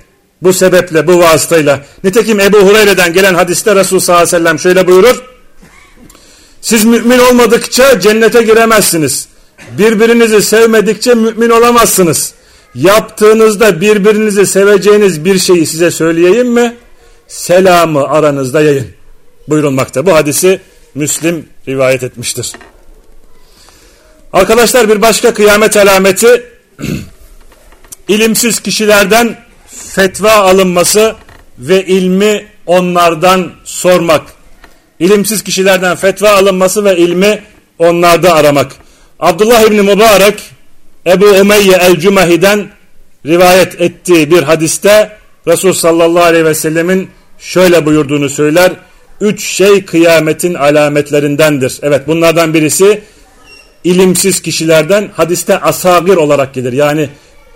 bu sebeple, bu vasıtayla. Nitekim Ebu Hureyre'den gelen hadiste Resul sallallahu aleyhi ve sellem şöyle buyurur. Siz mümin olmadıkça cennete giremezsiniz. Birbirinizi sevmedikçe mümin olamazsınız. Yaptığınızda birbirinizi seveceğiniz bir şeyi size söyleyeyim mi? Selamı aranızda yayın. Buyurulmakta. Bu hadisi Müslim rivayet etmiştir. Arkadaşlar bir başka kıyamet alameti ilimsiz kişilerden fetva alınması ve ilmi onlardan sormak. İlimsiz kişilerden fetva alınması ve ilmi onlarda aramak. Abdullah İbni Mübarek Ebu Umeyye el-Cümehi'den rivayet ettiği bir hadiste Resul sallallahu aleyhi ve sellemin şöyle buyurduğunu söyler. Üç şey kıyametin alametlerindendir. Evet bunlardan birisi ilimsiz kişilerden hadiste asagir olarak gelir. Yani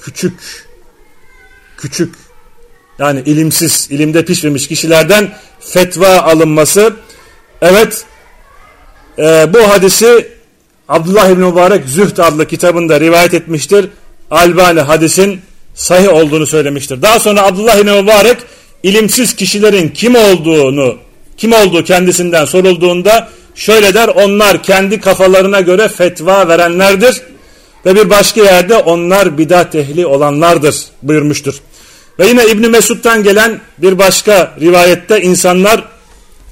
küçük, küçük yani ilimsiz, ilimde pişmemiş kişilerden fetva alınması. Evet e, bu hadisi Abdullah İbni Mübarek Zühd adlı kitabında rivayet etmiştir. Albani hadisin sahih olduğunu söylemiştir. Daha sonra Abdullah İbni Mübarek ilimsiz kişilerin kim olduğunu, kim olduğu kendisinden sorulduğunda şöyle der onlar kendi kafalarına göre fetva verenlerdir ve bir başka yerde onlar bidat ehli olanlardır buyurmuştur. Ve yine İbni Mesud'dan gelen bir başka rivayette insanlar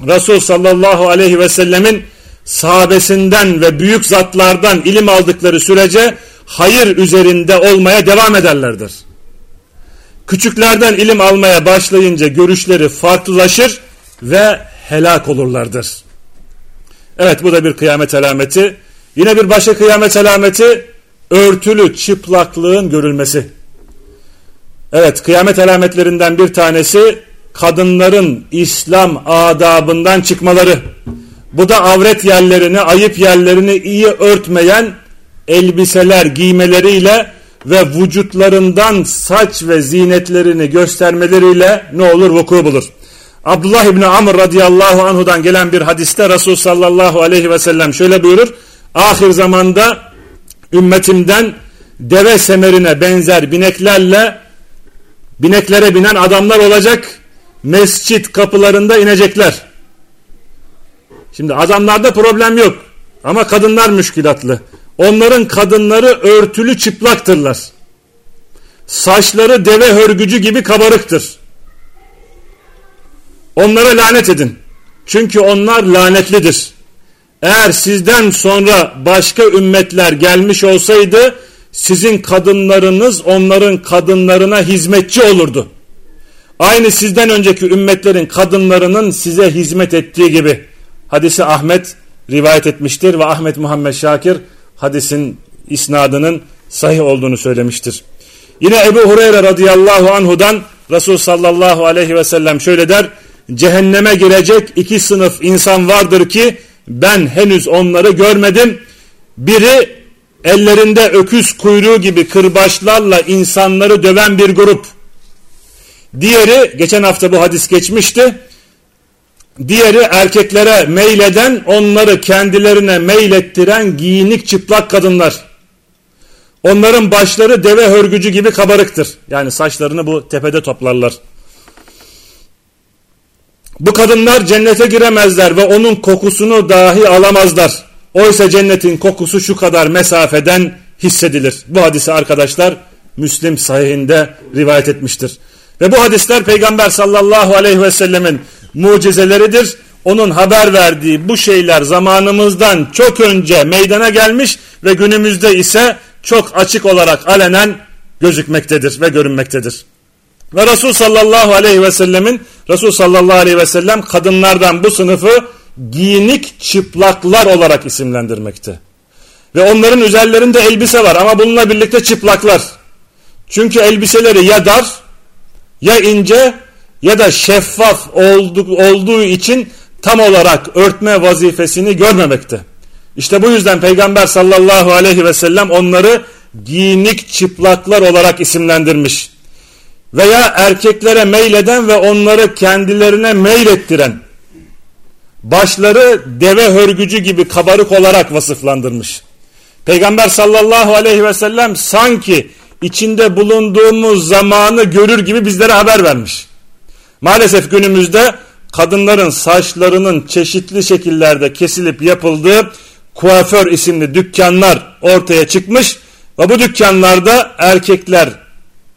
Resul sallallahu aleyhi ve sellemin sahabesinden ve büyük zatlardan ilim aldıkları sürece hayır üzerinde olmaya devam ederlerdir. Küçüklerden ilim almaya başlayınca görüşleri farklılaşır ve helak olurlardır. Evet bu da bir kıyamet alameti. Yine bir başka kıyamet alameti örtülü çıplaklığın görülmesi. Evet kıyamet alametlerinden bir tanesi kadınların İslam adabından çıkmaları. Bu da avret yerlerini, ayıp yerlerini iyi örtmeyen elbiseler giymeleriyle ve vücutlarından saç ve zinetlerini göstermeleriyle ne olur vuku bulur. Abdullah İbni Amr radıyallahu anhudan gelen bir hadiste Resul sallallahu aleyhi ve sellem şöyle buyurur. Ahir zamanda ümmetimden deve semerine benzer bineklerle bineklere binen adamlar olacak. Mescit kapılarında inecekler. Şimdi adamlarda problem yok. Ama kadınlar müşkilatlı. Onların kadınları örtülü çıplaktırlar. Saçları deve hörgücü gibi kabarıktır. Onlara lanet edin. Çünkü onlar lanetlidir. Eğer sizden sonra başka ümmetler gelmiş olsaydı sizin kadınlarınız onların kadınlarına hizmetçi olurdu. Aynı sizden önceki ümmetlerin kadınlarının size hizmet ettiği gibi. Hadisi Ahmet rivayet etmiştir ve Ahmet Muhammed Şakir hadisin isnadının sahih olduğunu söylemiştir. Yine Ebu Hureyre radıyallahu anhudan Resul sallallahu aleyhi ve sellem şöyle der. Cehenneme girecek iki sınıf insan vardır ki ben henüz onları görmedim. Biri ellerinde öküz kuyruğu gibi kırbaçlarla insanları döven bir grup. Diğeri geçen hafta bu hadis geçmişti. Diğeri erkeklere meyleden onları kendilerine meylettiren giyinik çıplak kadınlar. Onların başları deve hörgücü gibi kabarıktır. Yani saçlarını bu tepede toplarlar. Bu kadınlar cennete giremezler ve onun kokusunu dahi alamazlar. Oysa cennetin kokusu şu kadar mesafeden hissedilir. Bu hadisi arkadaşlar Müslim sahihinde rivayet etmiştir. Ve bu hadisler Peygamber sallallahu aleyhi ve sellemin mucizeleridir. Onun haber verdiği bu şeyler zamanımızdan çok önce meydana gelmiş ve günümüzde ise çok açık olarak alenen gözükmektedir ve görünmektedir. Ve Resul sallallahu aleyhi ve sellemin Resul sallallahu aleyhi ve sellem kadınlardan bu sınıfı giyinik çıplaklar olarak isimlendirmekte. Ve onların üzerlerinde elbise var ama bununla birlikte çıplaklar. Çünkü elbiseleri ya dar ya ince ya da şeffaf olduğu, olduğu için tam olarak örtme vazifesini görmemekte. İşte bu yüzden Peygamber sallallahu aleyhi ve sellem onları giyinik çıplaklar olarak isimlendirmiş. Veya erkeklere meyleden ve onları kendilerine meylettiren, başları deve hörgücü gibi kabarık olarak vasıflandırmış. Peygamber sallallahu aleyhi ve sellem sanki içinde bulunduğumuz zamanı görür gibi bizlere haber vermiş. Maalesef günümüzde kadınların saçlarının çeşitli şekillerde kesilip yapıldığı kuaför isimli dükkanlar ortaya çıkmış ve bu dükkanlarda erkekler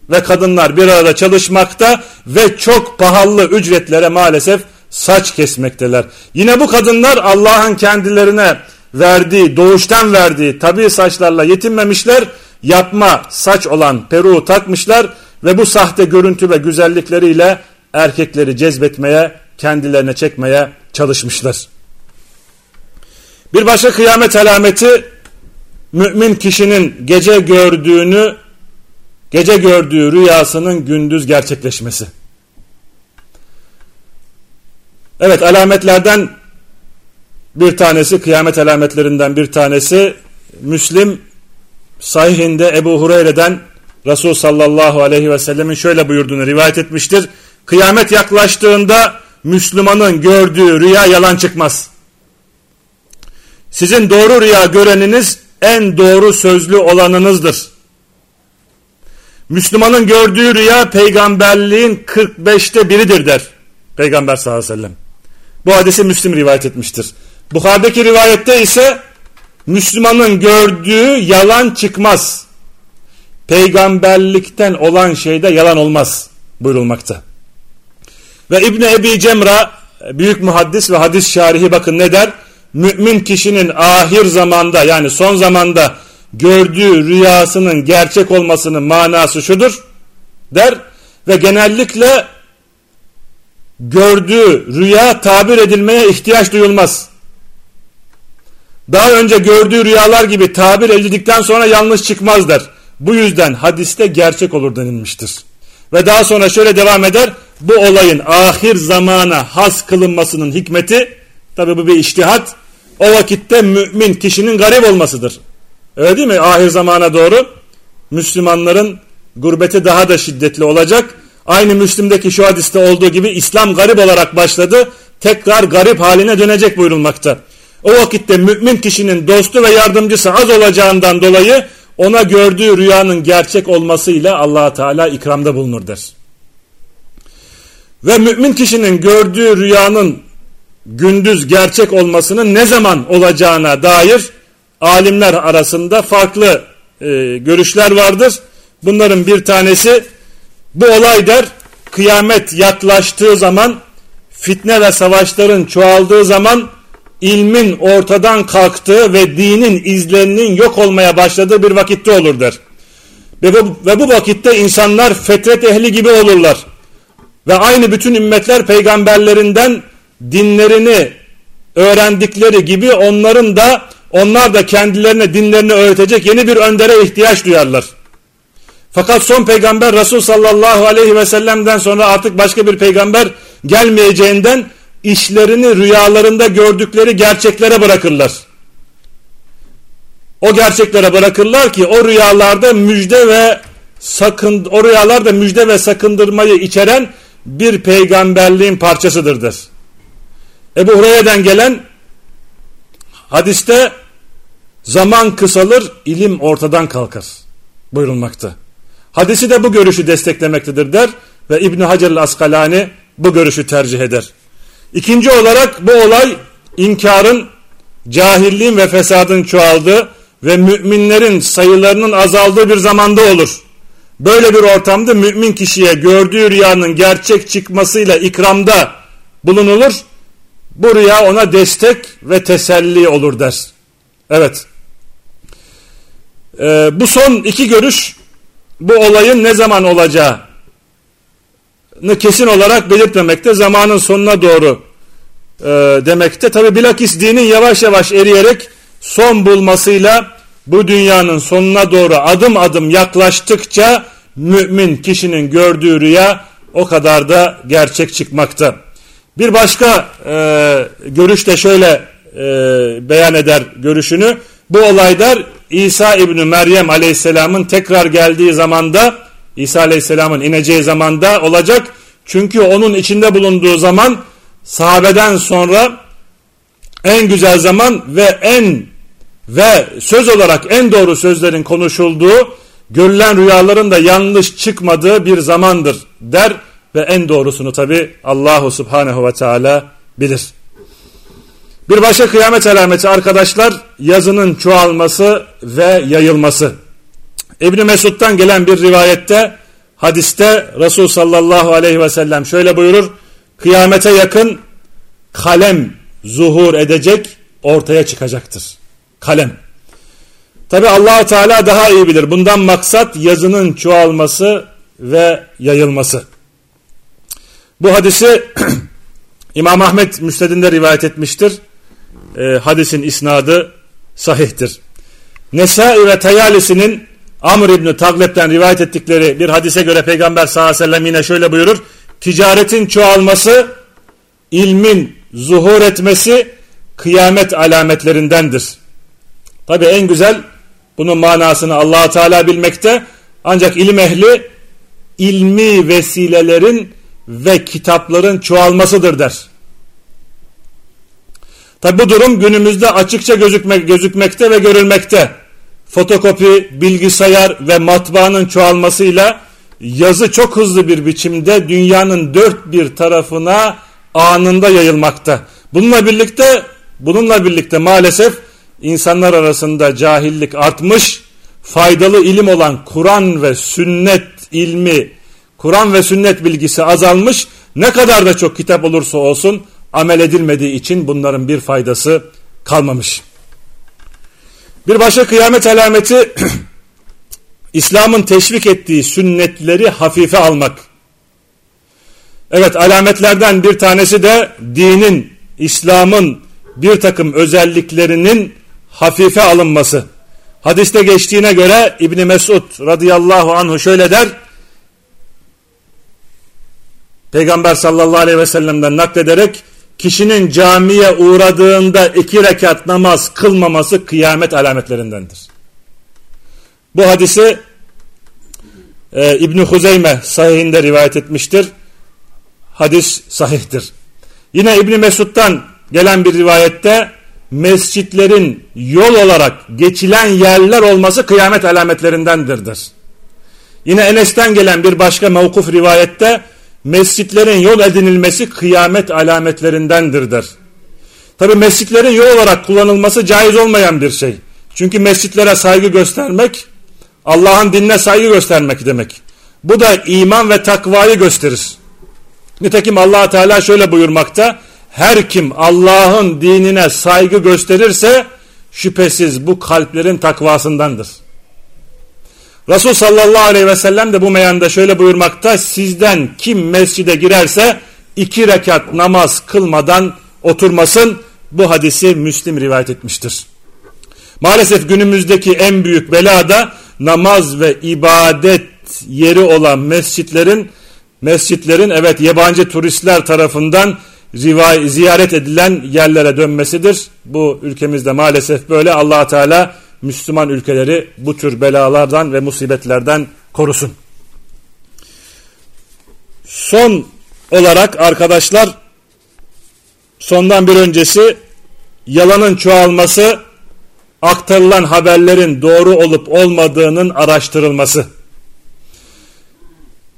ve kadınlar bir arada çalışmakta ve çok pahalı ücretlere maalesef saç kesmekteler. Yine bu kadınlar Allah'ın kendilerine verdiği, doğuştan verdiği tabi saçlarla yetinmemişler. Yapma saç olan peruğu takmışlar ve bu sahte görüntü ve güzellikleriyle erkekleri cezbetmeye, kendilerine çekmeye çalışmışlar. Bir başka kıyamet alameti mümin kişinin gece gördüğünü, gece gördüğü rüyasının gündüz gerçekleşmesi. Evet alametlerden bir tanesi kıyamet alametlerinden bir tanesi Müslim sahihinde Ebu Hureyre'den Resul sallallahu aleyhi ve sellemin şöyle buyurduğunu rivayet etmiştir. Kıyamet yaklaştığında Müslümanın gördüğü rüya yalan çıkmaz. Sizin doğru rüya göreniniz en doğru sözlü olanınızdır. Müslümanın gördüğü rüya peygamberliğin 45'te biridir der. Peygamber sallallahu aleyhi ve sellem. Bu hadisi Müslim rivayet etmiştir. Bukhari'deki rivayette ise Müslümanın gördüğü yalan çıkmaz. Peygamberlikten olan şeyde yalan olmaz buyurulmakta. Ve İbni Ebi Cemra büyük muhaddis ve hadis şarihi bakın ne der? Mümin kişinin ahir zamanda yani son zamanda gördüğü rüyasının gerçek olmasının manası şudur der ve genellikle gördüğü rüya tabir edilmeye ihtiyaç duyulmaz. Daha önce gördüğü rüyalar gibi tabir edildikten sonra yanlış çıkmaz der. Bu yüzden hadiste gerçek olur denilmiştir. Ve daha sonra şöyle devam eder. Bu olayın ahir zamana has kılınmasının hikmeti tabi bu bir iştihat. O vakitte mümin kişinin garip olmasıdır. Öyle değil mi? Ahir zamana doğru Müslümanların gurbeti daha da şiddetli olacak. Aynı Müslim'deki şu hadiste olduğu gibi İslam garip olarak başladı. Tekrar garip haline dönecek buyurulmakta. O vakitte mümin kişinin dostu ve yardımcısı az olacağından dolayı ona gördüğü rüyanın gerçek olmasıyla allah Teala ikramda bulunur der. Ve mümin kişinin gördüğü rüyanın gündüz gerçek olmasının ne zaman olacağına dair alimler arasında farklı e, görüşler vardır. Bunların bir tanesi bu olay der kıyamet yaklaştığı zaman fitne ve savaşların çoğaldığı zaman ilmin ortadan kalktığı ve dinin izlerinin yok olmaya başladığı bir vakitte olur der. Ve bu, ve bu vakitte insanlar fetret ehli gibi olurlar. Ve aynı bütün ümmetler peygamberlerinden dinlerini öğrendikleri gibi onların da onlar da kendilerine dinlerini öğretecek yeni bir öndere ihtiyaç duyarlar. Fakat son peygamber Resul sallallahu aleyhi ve sellem'den sonra artık başka bir peygamber gelmeyeceğinden işlerini rüyalarında gördükleri gerçeklere bırakırlar. O gerçeklere bırakırlar ki o rüyalarda müjde ve sakın o rüyalarda müjde ve sakındırmayı içeren bir peygamberliğin parçasıdırdır. Ebu Hureyre'den gelen hadiste zaman kısalır, ilim ortadan kalkar buyurulmakta. Hadisi de bu görüşü desteklemektedir der ve İbn Hacer el-Askalani bu görüşü tercih eder. İkinci olarak bu olay inkarın, cahilliğin ve fesadın çoğaldığı ve müminlerin sayılarının azaldığı bir zamanda olur. Böyle bir ortamda mümin kişiye gördüğü rüyanın gerçek çıkmasıyla ikramda bulunulur. Bu rüya ona destek ve teselli olur der. Evet. Ee, bu son iki görüş bu olayın ne zaman olacağı kesin olarak belirtmemekte zamanın sonuna doğru e, demekte. Tabi bilakis dinin yavaş yavaş eriyerek son bulmasıyla bu dünyanın sonuna doğru adım adım yaklaştıkça mümin kişinin gördüğü rüya o kadar da gerçek çıkmakta. Bir başka e, görüş de şöyle e, beyan eder görüşünü. Bu olaylar İsa İbni Meryem Aleyhisselam'ın tekrar geldiği zamanda İsa Aleyhisselam'ın ineceği zamanda olacak. Çünkü onun içinde bulunduğu zaman sahabeden sonra en güzel zaman ve en ve söz olarak en doğru sözlerin konuşulduğu, görülen rüyaların da yanlış çıkmadığı bir zamandır der ve en doğrusunu tabi Allahu Subhanahu ve Teala bilir. Bir başka kıyamet alameti arkadaşlar yazının çoğalması ve yayılması. İbni Mesud'dan gelen bir rivayette hadiste Resul sallallahu aleyhi ve sellem şöyle buyurur. Kıyamete yakın kalem zuhur edecek ortaya çıkacaktır. Kalem. Tabi allah Teala daha iyi bilir. Bundan maksat yazının çoğalması ve yayılması. Bu hadisi İmam Ahmet Müsned'inde rivayet etmiştir. E, hadisin isnadı sahihtir. Nesai ve Tayalisi'nin Amr İbni Taglep'ten rivayet ettikleri bir hadise göre Peygamber sallallahu aleyhi ve sellem yine şöyle buyurur. Ticaretin çoğalması, ilmin zuhur etmesi kıyamet alametlerindendir. Tabi en güzel bunun manasını allah Teala bilmekte. Ancak ilim ehli ilmi vesilelerin ve kitapların çoğalmasıdır der. Tabi bu durum günümüzde açıkça gözükmek, gözükmekte ve görülmekte. Fotokopi, bilgisayar ve matbaanın çoğalmasıyla yazı çok hızlı bir biçimde dünyanın dört bir tarafına anında yayılmakta. Bununla birlikte bununla birlikte maalesef insanlar arasında cahillik artmış, faydalı ilim olan Kur'an ve sünnet ilmi, Kur'an ve sünnet bilgisi azalmış. Ne kadar da çok kitap olursa olsun amel edilmediği için bunların bir faydası kalmamış. Bir başka kıyamet alameti İslam'ın teşvik ettiği sünnetleri hafife almak. Evet alametlerden bir tanesi de dinin, İslam'ın bir takım özelliklerinin hafife alınması. Hadiste geçtiğine göre İbni Mesud radıyallahu anhu şöyle der. Peygamber sallallahu aleyhi ve sellem'den naklederek kişinin camiye uğradığında iki rekat namaz kılmaması kıyamet alametlerindendir. Bu hadisi e, İbni Huzeyme sahihinde rivayet etmiştir. Hadis sahihtir. Yine İbni Mesud'dan gelen bir rivayette mescitlerin yol olarak geçilen yerler olması kıyamet alametlerindendir. Yine Enes'ten gelen bir başka mevkuf rivayette mescitlerin yol edinilmesi kıyamet alametlerindendir der. Tabi mescitlerin yol olarak kullanılması caiz olmayan bir şey. Çünkü mescitlere saygı göstermek Allah'ın dinine saygı göstermek demek. Bu da iman ve takvayı gösterir. Nitekim allah Teala şöyle buyurmakta. Her kim Allah'ın dinine saygı gösterirse şüphesiz bu kalplerin takvasındandır. Resul sallallahu aleyhi ve sellem de bu meyanda şöyle buyurmakta. Sizden kim mescide girerse iki rekat namaz kılmadan oturmasın. Bu hadisi Müslim rivayet etmiştir. Maalesef günümüzdeki en büyük bela da namaz ve ibadet yeri olan mescitlerin mescitlerin evet yabancı turistler tarafından ziyaret edilen yerlere dönmesidir. Bu ülkemizde maalesef böyle allah Teala Müslüman ülkeleri bu tür belalardan ve musibetlerden korusun. Son olarak arkadaşlar sondan bir öncesi yalanın çoğalması aktarılan haberlerin doğru olup olmadığının araştırılması.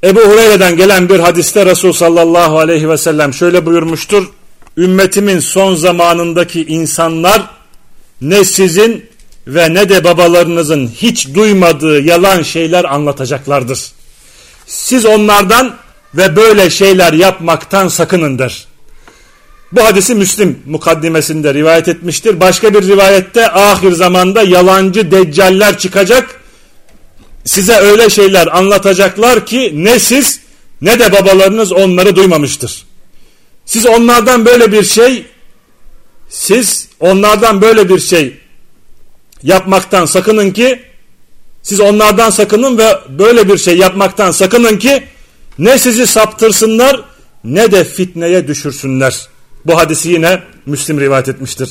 Ebu Hureyre'den gelen bir hadiste Resul sallallahu aleyhi ve sellem şöyle buyurmuştur. Ümmetimin son zamanındaki insanlar ne sizin ve ne de babalarınızın hiç duymadığı yalan şeyler anlatacaklardır. Siz onlardan ve böyle şeyler yapmaktan sakının der. Bu hadisi Müslim mukaddimesinde rivayet etmiştir. Başka bir rivayette ahir zamanda yalancı deccaller çıkacak size öyle şeyler anlatacaklar ki ne siz ne de babalarınız onları duymamıştır. Siz onlardan böyle bir şey siz onlardan böyle bir şey yapmaktan sakının ki siz onlardan sakının ve böyle bir şey yapmaktan sakının ki ne sizi saptırsınlar ne de fitneye düşürsünler. Bu hadisi yine Müslim rivayet etmiştir.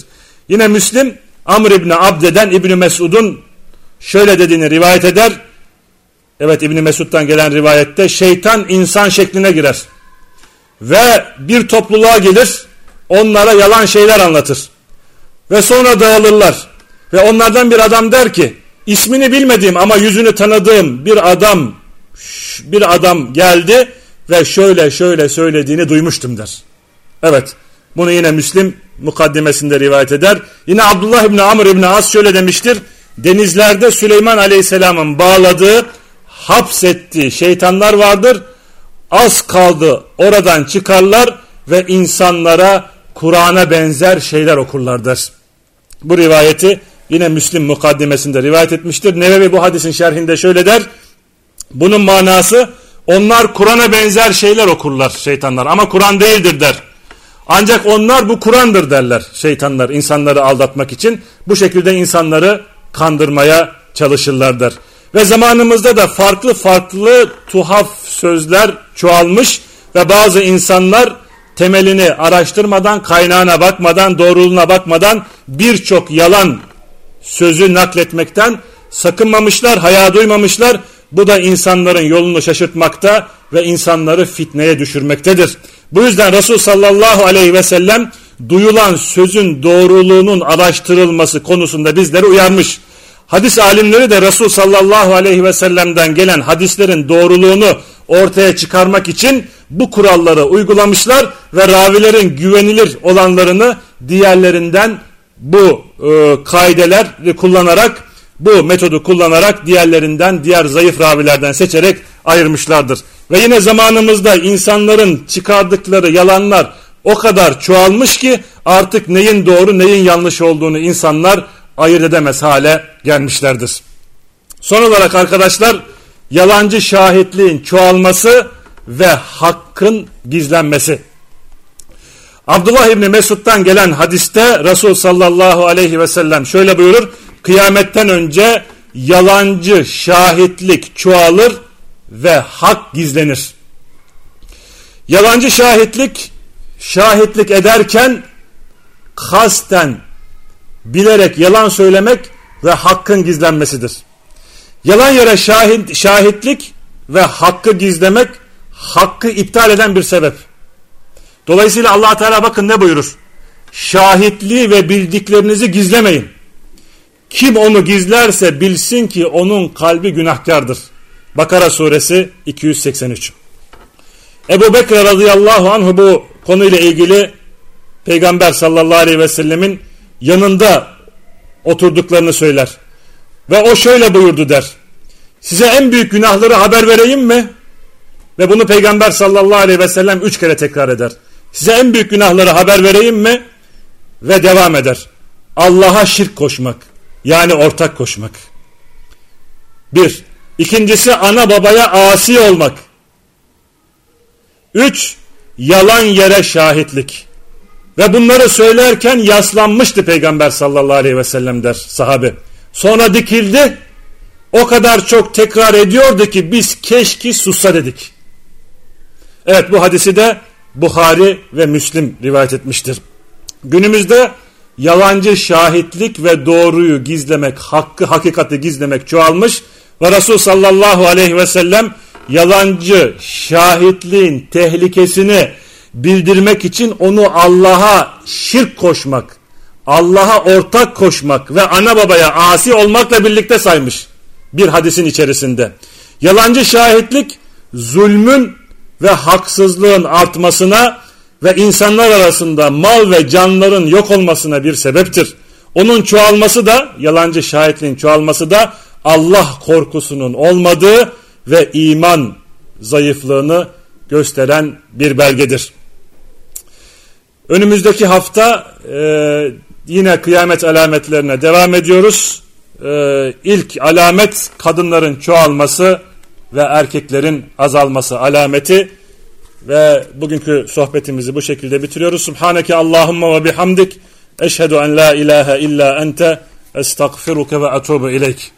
Yine Müslim Amr İbni Abde'den İbni Mesud'un şöyle dediğini rivayet eder. Evet İbni Mesud'dan gelen rivayette şeytan insan şekline girer. Ve bir topluluğa gelir onlara yalan şeyler anlatır. Ve sonra dağılırlar. Ve onlardan bir adam der ki ismini bilmediğim ama yüzünü tanıdığım bir adam bir adam geldi ve şöyle şöyle söylediğini duymuştum der. Evet bunu yine Müslim mukaddimesinde rivayet eder. Yine Abdullah İbni Amr İbni As şöyle demiştir. Denizlerde Süleyman Aleyhisselam'ın bağladığı, hapsettiği şeytanlar vardır. Az kaldı oradan çıkarlar ve insanlara Kur'an'a benzer şeyler okurlardır. Bu rivayeti yine Müslim mukaddimesinde rivayet etmiştir. Nevevi bu hadisin şerhinde şöyle der. Bunun manası onlar Kur'an'a benzer şeyler okurlar şeytanlar ama Kur'an değildir der. Ancak onlar bu Kur'an'dır derler şeytanlar insanları aldatmak için. Bu şekilde insanları kandırmaya çalışırlardır. Ve zamanımızda da farklı farklı tuhaf sözler çoğalmış ve bazı insanlar temelini araştırmadan, kaynağına bakmadan, doğruluğuna bakmadan birçok yalan sözü nakletmekten sakınmamışlar, haya duymamışlar. Bu da insanların yolunu şaşırtmakta ve insanları fitneye düşürmektedir. Bu yüzden Resul sallallahu aleyhi ve sellem duyulan sözün doğruluğunun araştırılması konusunda bizleri uyarmış. Hadis alimleri de Resul sallallahu aleyhi ve sellem'den gelen hadislerin doğruluğunu ortaya çıkarmak için bu kuralları uygulamışlar ve ravilerin güvenilir olanlarını diğerlerinden bu e, kaideler kullanarak bu metodu kullanarak diğerlerinden diğer zayıf ravilerden seçerek ayırmışlardır. Ve yine zamanımızda insanların çıkardıkları yalanlar o kadar çoğalmış ki artık neyin doğru neyin yanlış olduğunu insanlar ayırt edemez hale gelmişlerdir. Son olarak arkadaşlar yalancı şahitliğin çoğalması ve hakkın gizlenmesi. Abdullah İbni Mesud'dan gelen hadiste Resul sallallahu aleyhi ve sellem şöyle buyurur. Kıyametten önce yalancı şahitlik çoğalır ve hak gizlenir. Yalancı şahitlik şahitlik ederken kasten bilerek yalan söylemek ve hakkın gizlenmesidir. Yalan yere şahit, şahitlik ve hakkı gizlemek hakkı iptal eden bir sebep. Dolayısıyla allah Teala bakın ne buyurur? Şahitliği ve bildiklerinizi gizlemeyin. Kim onu gizlerse bilsin ki onun kalbi günahkardır. Bakara suresi 283. Ebu Bekir radıyallahu anh bu konuyla ilgili Peygamber sallallahu aleyhi ve sellemin yanında oturduklarını söyler. Ve o şöyle buyurdu der. Size en büyük günahları haber vereyim mi? Ve bunu Peygamber sallallahu aleyhi ve sellem üç kere tekrar eder. Size en büyük günahları haber vereyim mi? Ve devam eder. Allah'a şirk koşmak. Yani ortak koşmak. Bir. İkincisi ana babaya asi olmak. Üç. Yalan yere şahitlik. Ve bunları söylerken yaslanmıştı Peygamber sallallahu aleyhi ve sellem der sahabe. Sonra dikildi. O kadar çok tekrar ediyordu ki biz keşke sussa dedik. Evet bu hadisi de Buhari ve Müslim rivayet etmiştir. Günümüzde yalancı şahitlik ve doğruyu gizlemek, hakkı, hakikati gizlemek çoğalmış ve Resul sallallahu aleyhi ve sellem yalancı şahitliğin tehlikesini bildirmek için onu Allah'a şirk koşmak, Allah'a ortak koşmak ve ana babaya asi olmakla birlikte saymış bir hadisin içerisinde. Yalancı şahitlik zulmün ve haksızlığın artmasına ve insanlar arasında mal ve canların yok olmasına bir sebeptir. Onun çoğalması da yalancı şahitliğin çoğalması da Allah korkusunun olmadığı ve iman zayıflığını gösteren bir belgedir. Önümüzdeki hafta e, yine kıyamet alametlerine devam ediyoruz. e, ilk alamet kadınların çoğalması ve erkeklerin azalması alameti ve bugünkü sohbetimizi bu şekilde bitiriyoruz. Subhaneke Allahumma ve bihamdik. Eşhedü en la ilahe illa ente estağfiruke ve atubu ileyk.